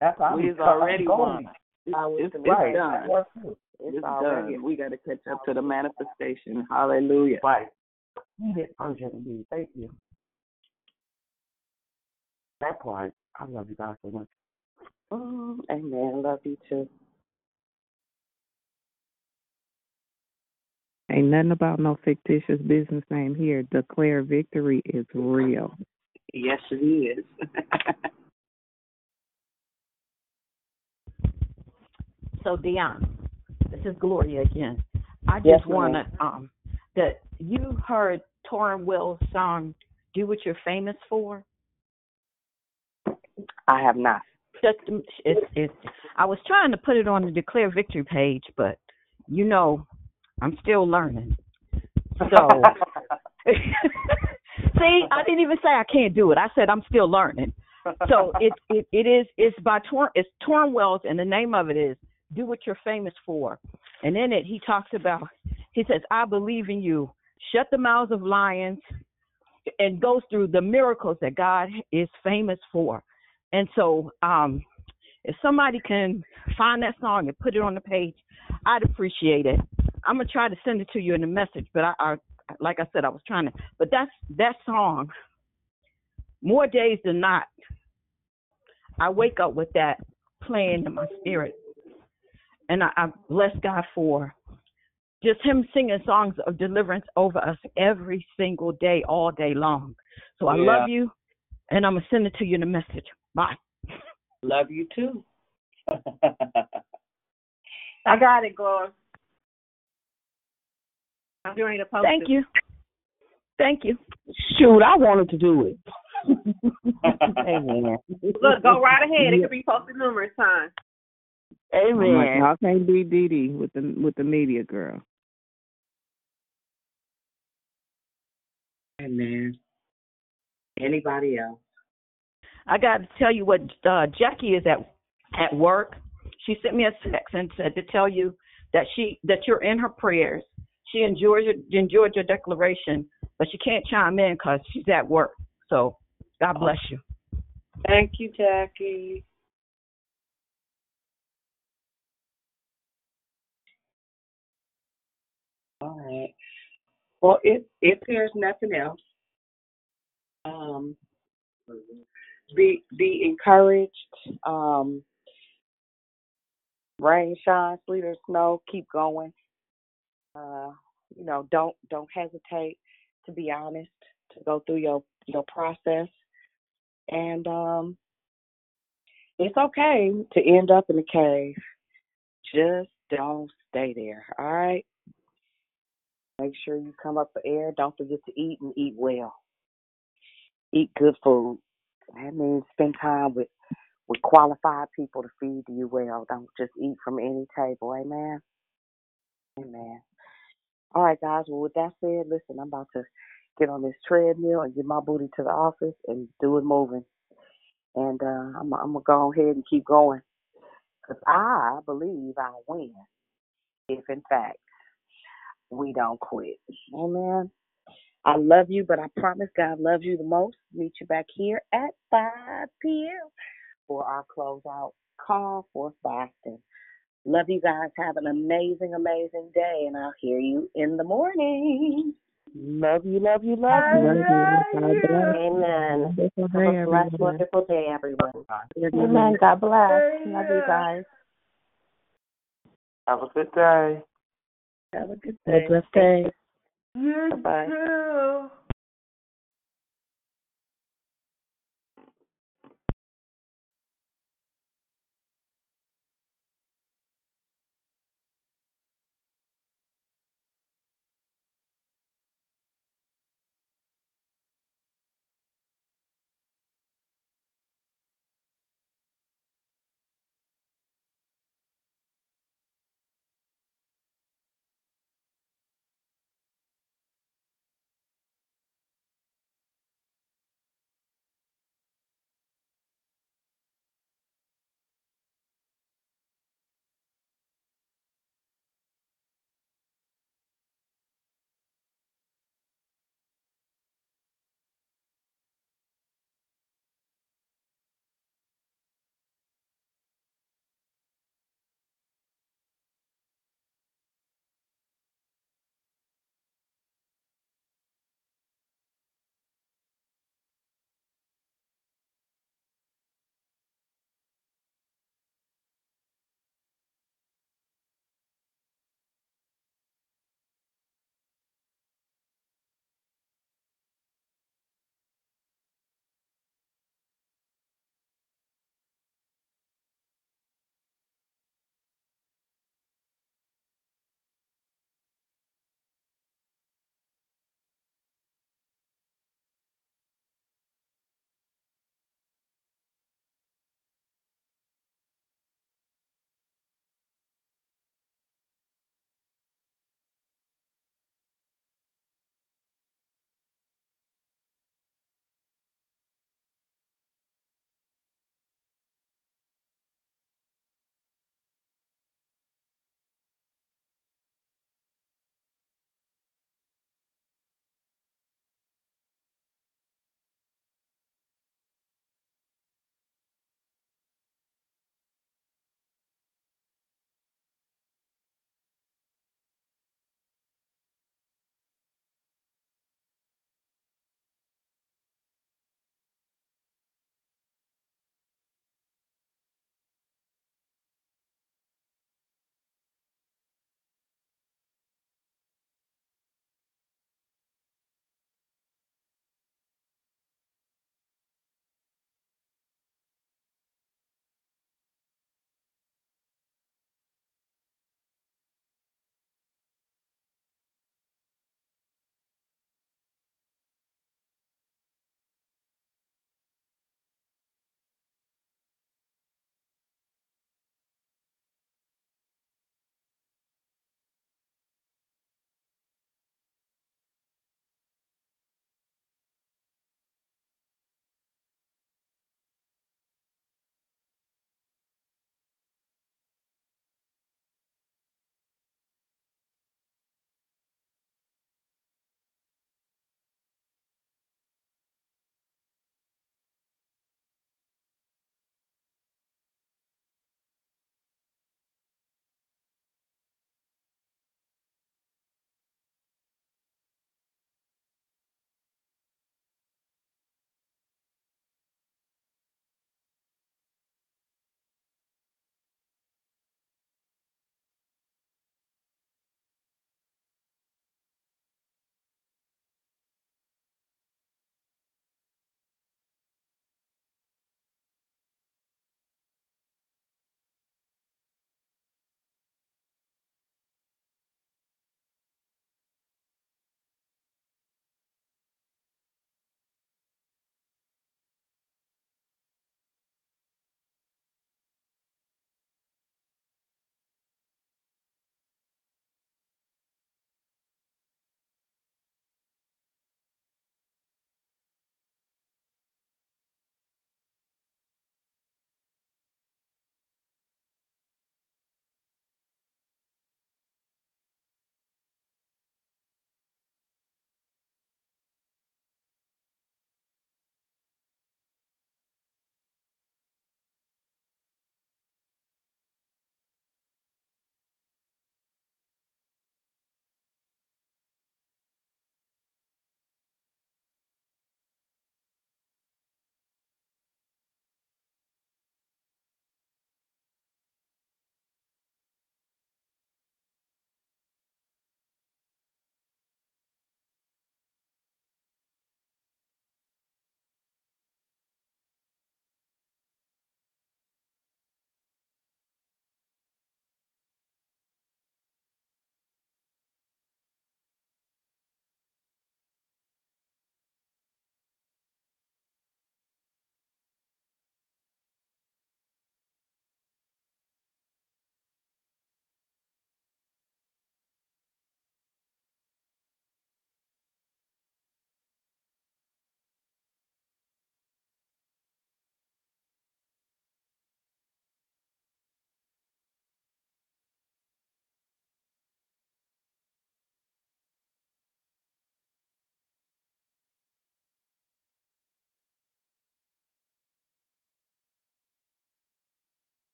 That's how We've we already go won. It's, it's, it's Right. done. That's it. It's, It's already done. We got to catch up to the manifestation. Hallelujah. Right. He did urgent. Thank you. That part, I love you guys so much. Mm, amen. Love you too. Ain't nothing about no fictitious business name here. Declare victory is real. Yes, it is. So Dion, this is Gloria again. I Yes, just want to um that you heard Tauren Wells' song "Do What You're Famous For." I have not. Just it's it's. I was trying to put it on the Declare Victory page, but you know, I'm still learning. So see, I didn't even say I can't do it. I said I'm still learning. So it it it is it's by Tauren it's Tauren Wells and the name of it is Do What You're Famous For. And in it he talks about he says, I believe in you. Shut the mouths of lions and goes through the miracles that God is famous for. And so um if somebody can find that song and put it on the page, I'd appreciate it. I'm gonna try to send it to you in a message, but I, I like I said, I was trying to but that's that song more days than not, I wake up with that playing in my spirit. And I, I bless God for just Him singing songs of deliverance over us every single day, all day long. So I Yeah. love you, and I'm going to send it to you in a message. Bye. Love you too. I got it, Gloria. I'm doing to post Thank it. you. Thank you. Shoot, I wanted to do it. Amen. Look, go right ahead. It can be posted numerous times. I'm like, Amen. y'all can't be Dee Dee with the with the media girl. Amen. Anybody else? I got to tell you what uh, Jackie is at at work. She sent me a text and said to tell you that she that you're in her prayers. She enjoyed your enjoyed your declaration, but she can't chime in because she's at work. So God bless you. Thank you, Jackie. All right. Well, if if there's nothing else, um, be be encouraged. Um, rain, shine, sleet or snow, keep going. Uh, you know, don't don't hesitate to be honest, to go through your your process, and um, it's okay to end up in a cave. Just don't stay there. All right. Make sure you come up for air. Don't forget to eat and eat well. Eat good food. That means spend time with with qualified people to feed you well. Don't just eat from any table. Amen. Amen. All right, guys. Well, with that said, listen, I'm about to get on this treadmill and get my booty to the office and do it moving. And uh, I'm, I'm gonna go ahead and keep going because I believe I'll win if, in fact, we don't quit. Amen. I love you, but I promise God loves you the most. Meet you back here at 5 p.m. for our closeout call for fasting. Love you guys. Have an amazing, amazing day, and I'll hear you in the morning. Love you, love you, love you. Amen. Have a blessed, everyone. wonderful day, everyone. Amen. God bless. Love you guys. Have a good day. Have a good Have a blessed day. Bye-bye. whole,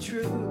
truth.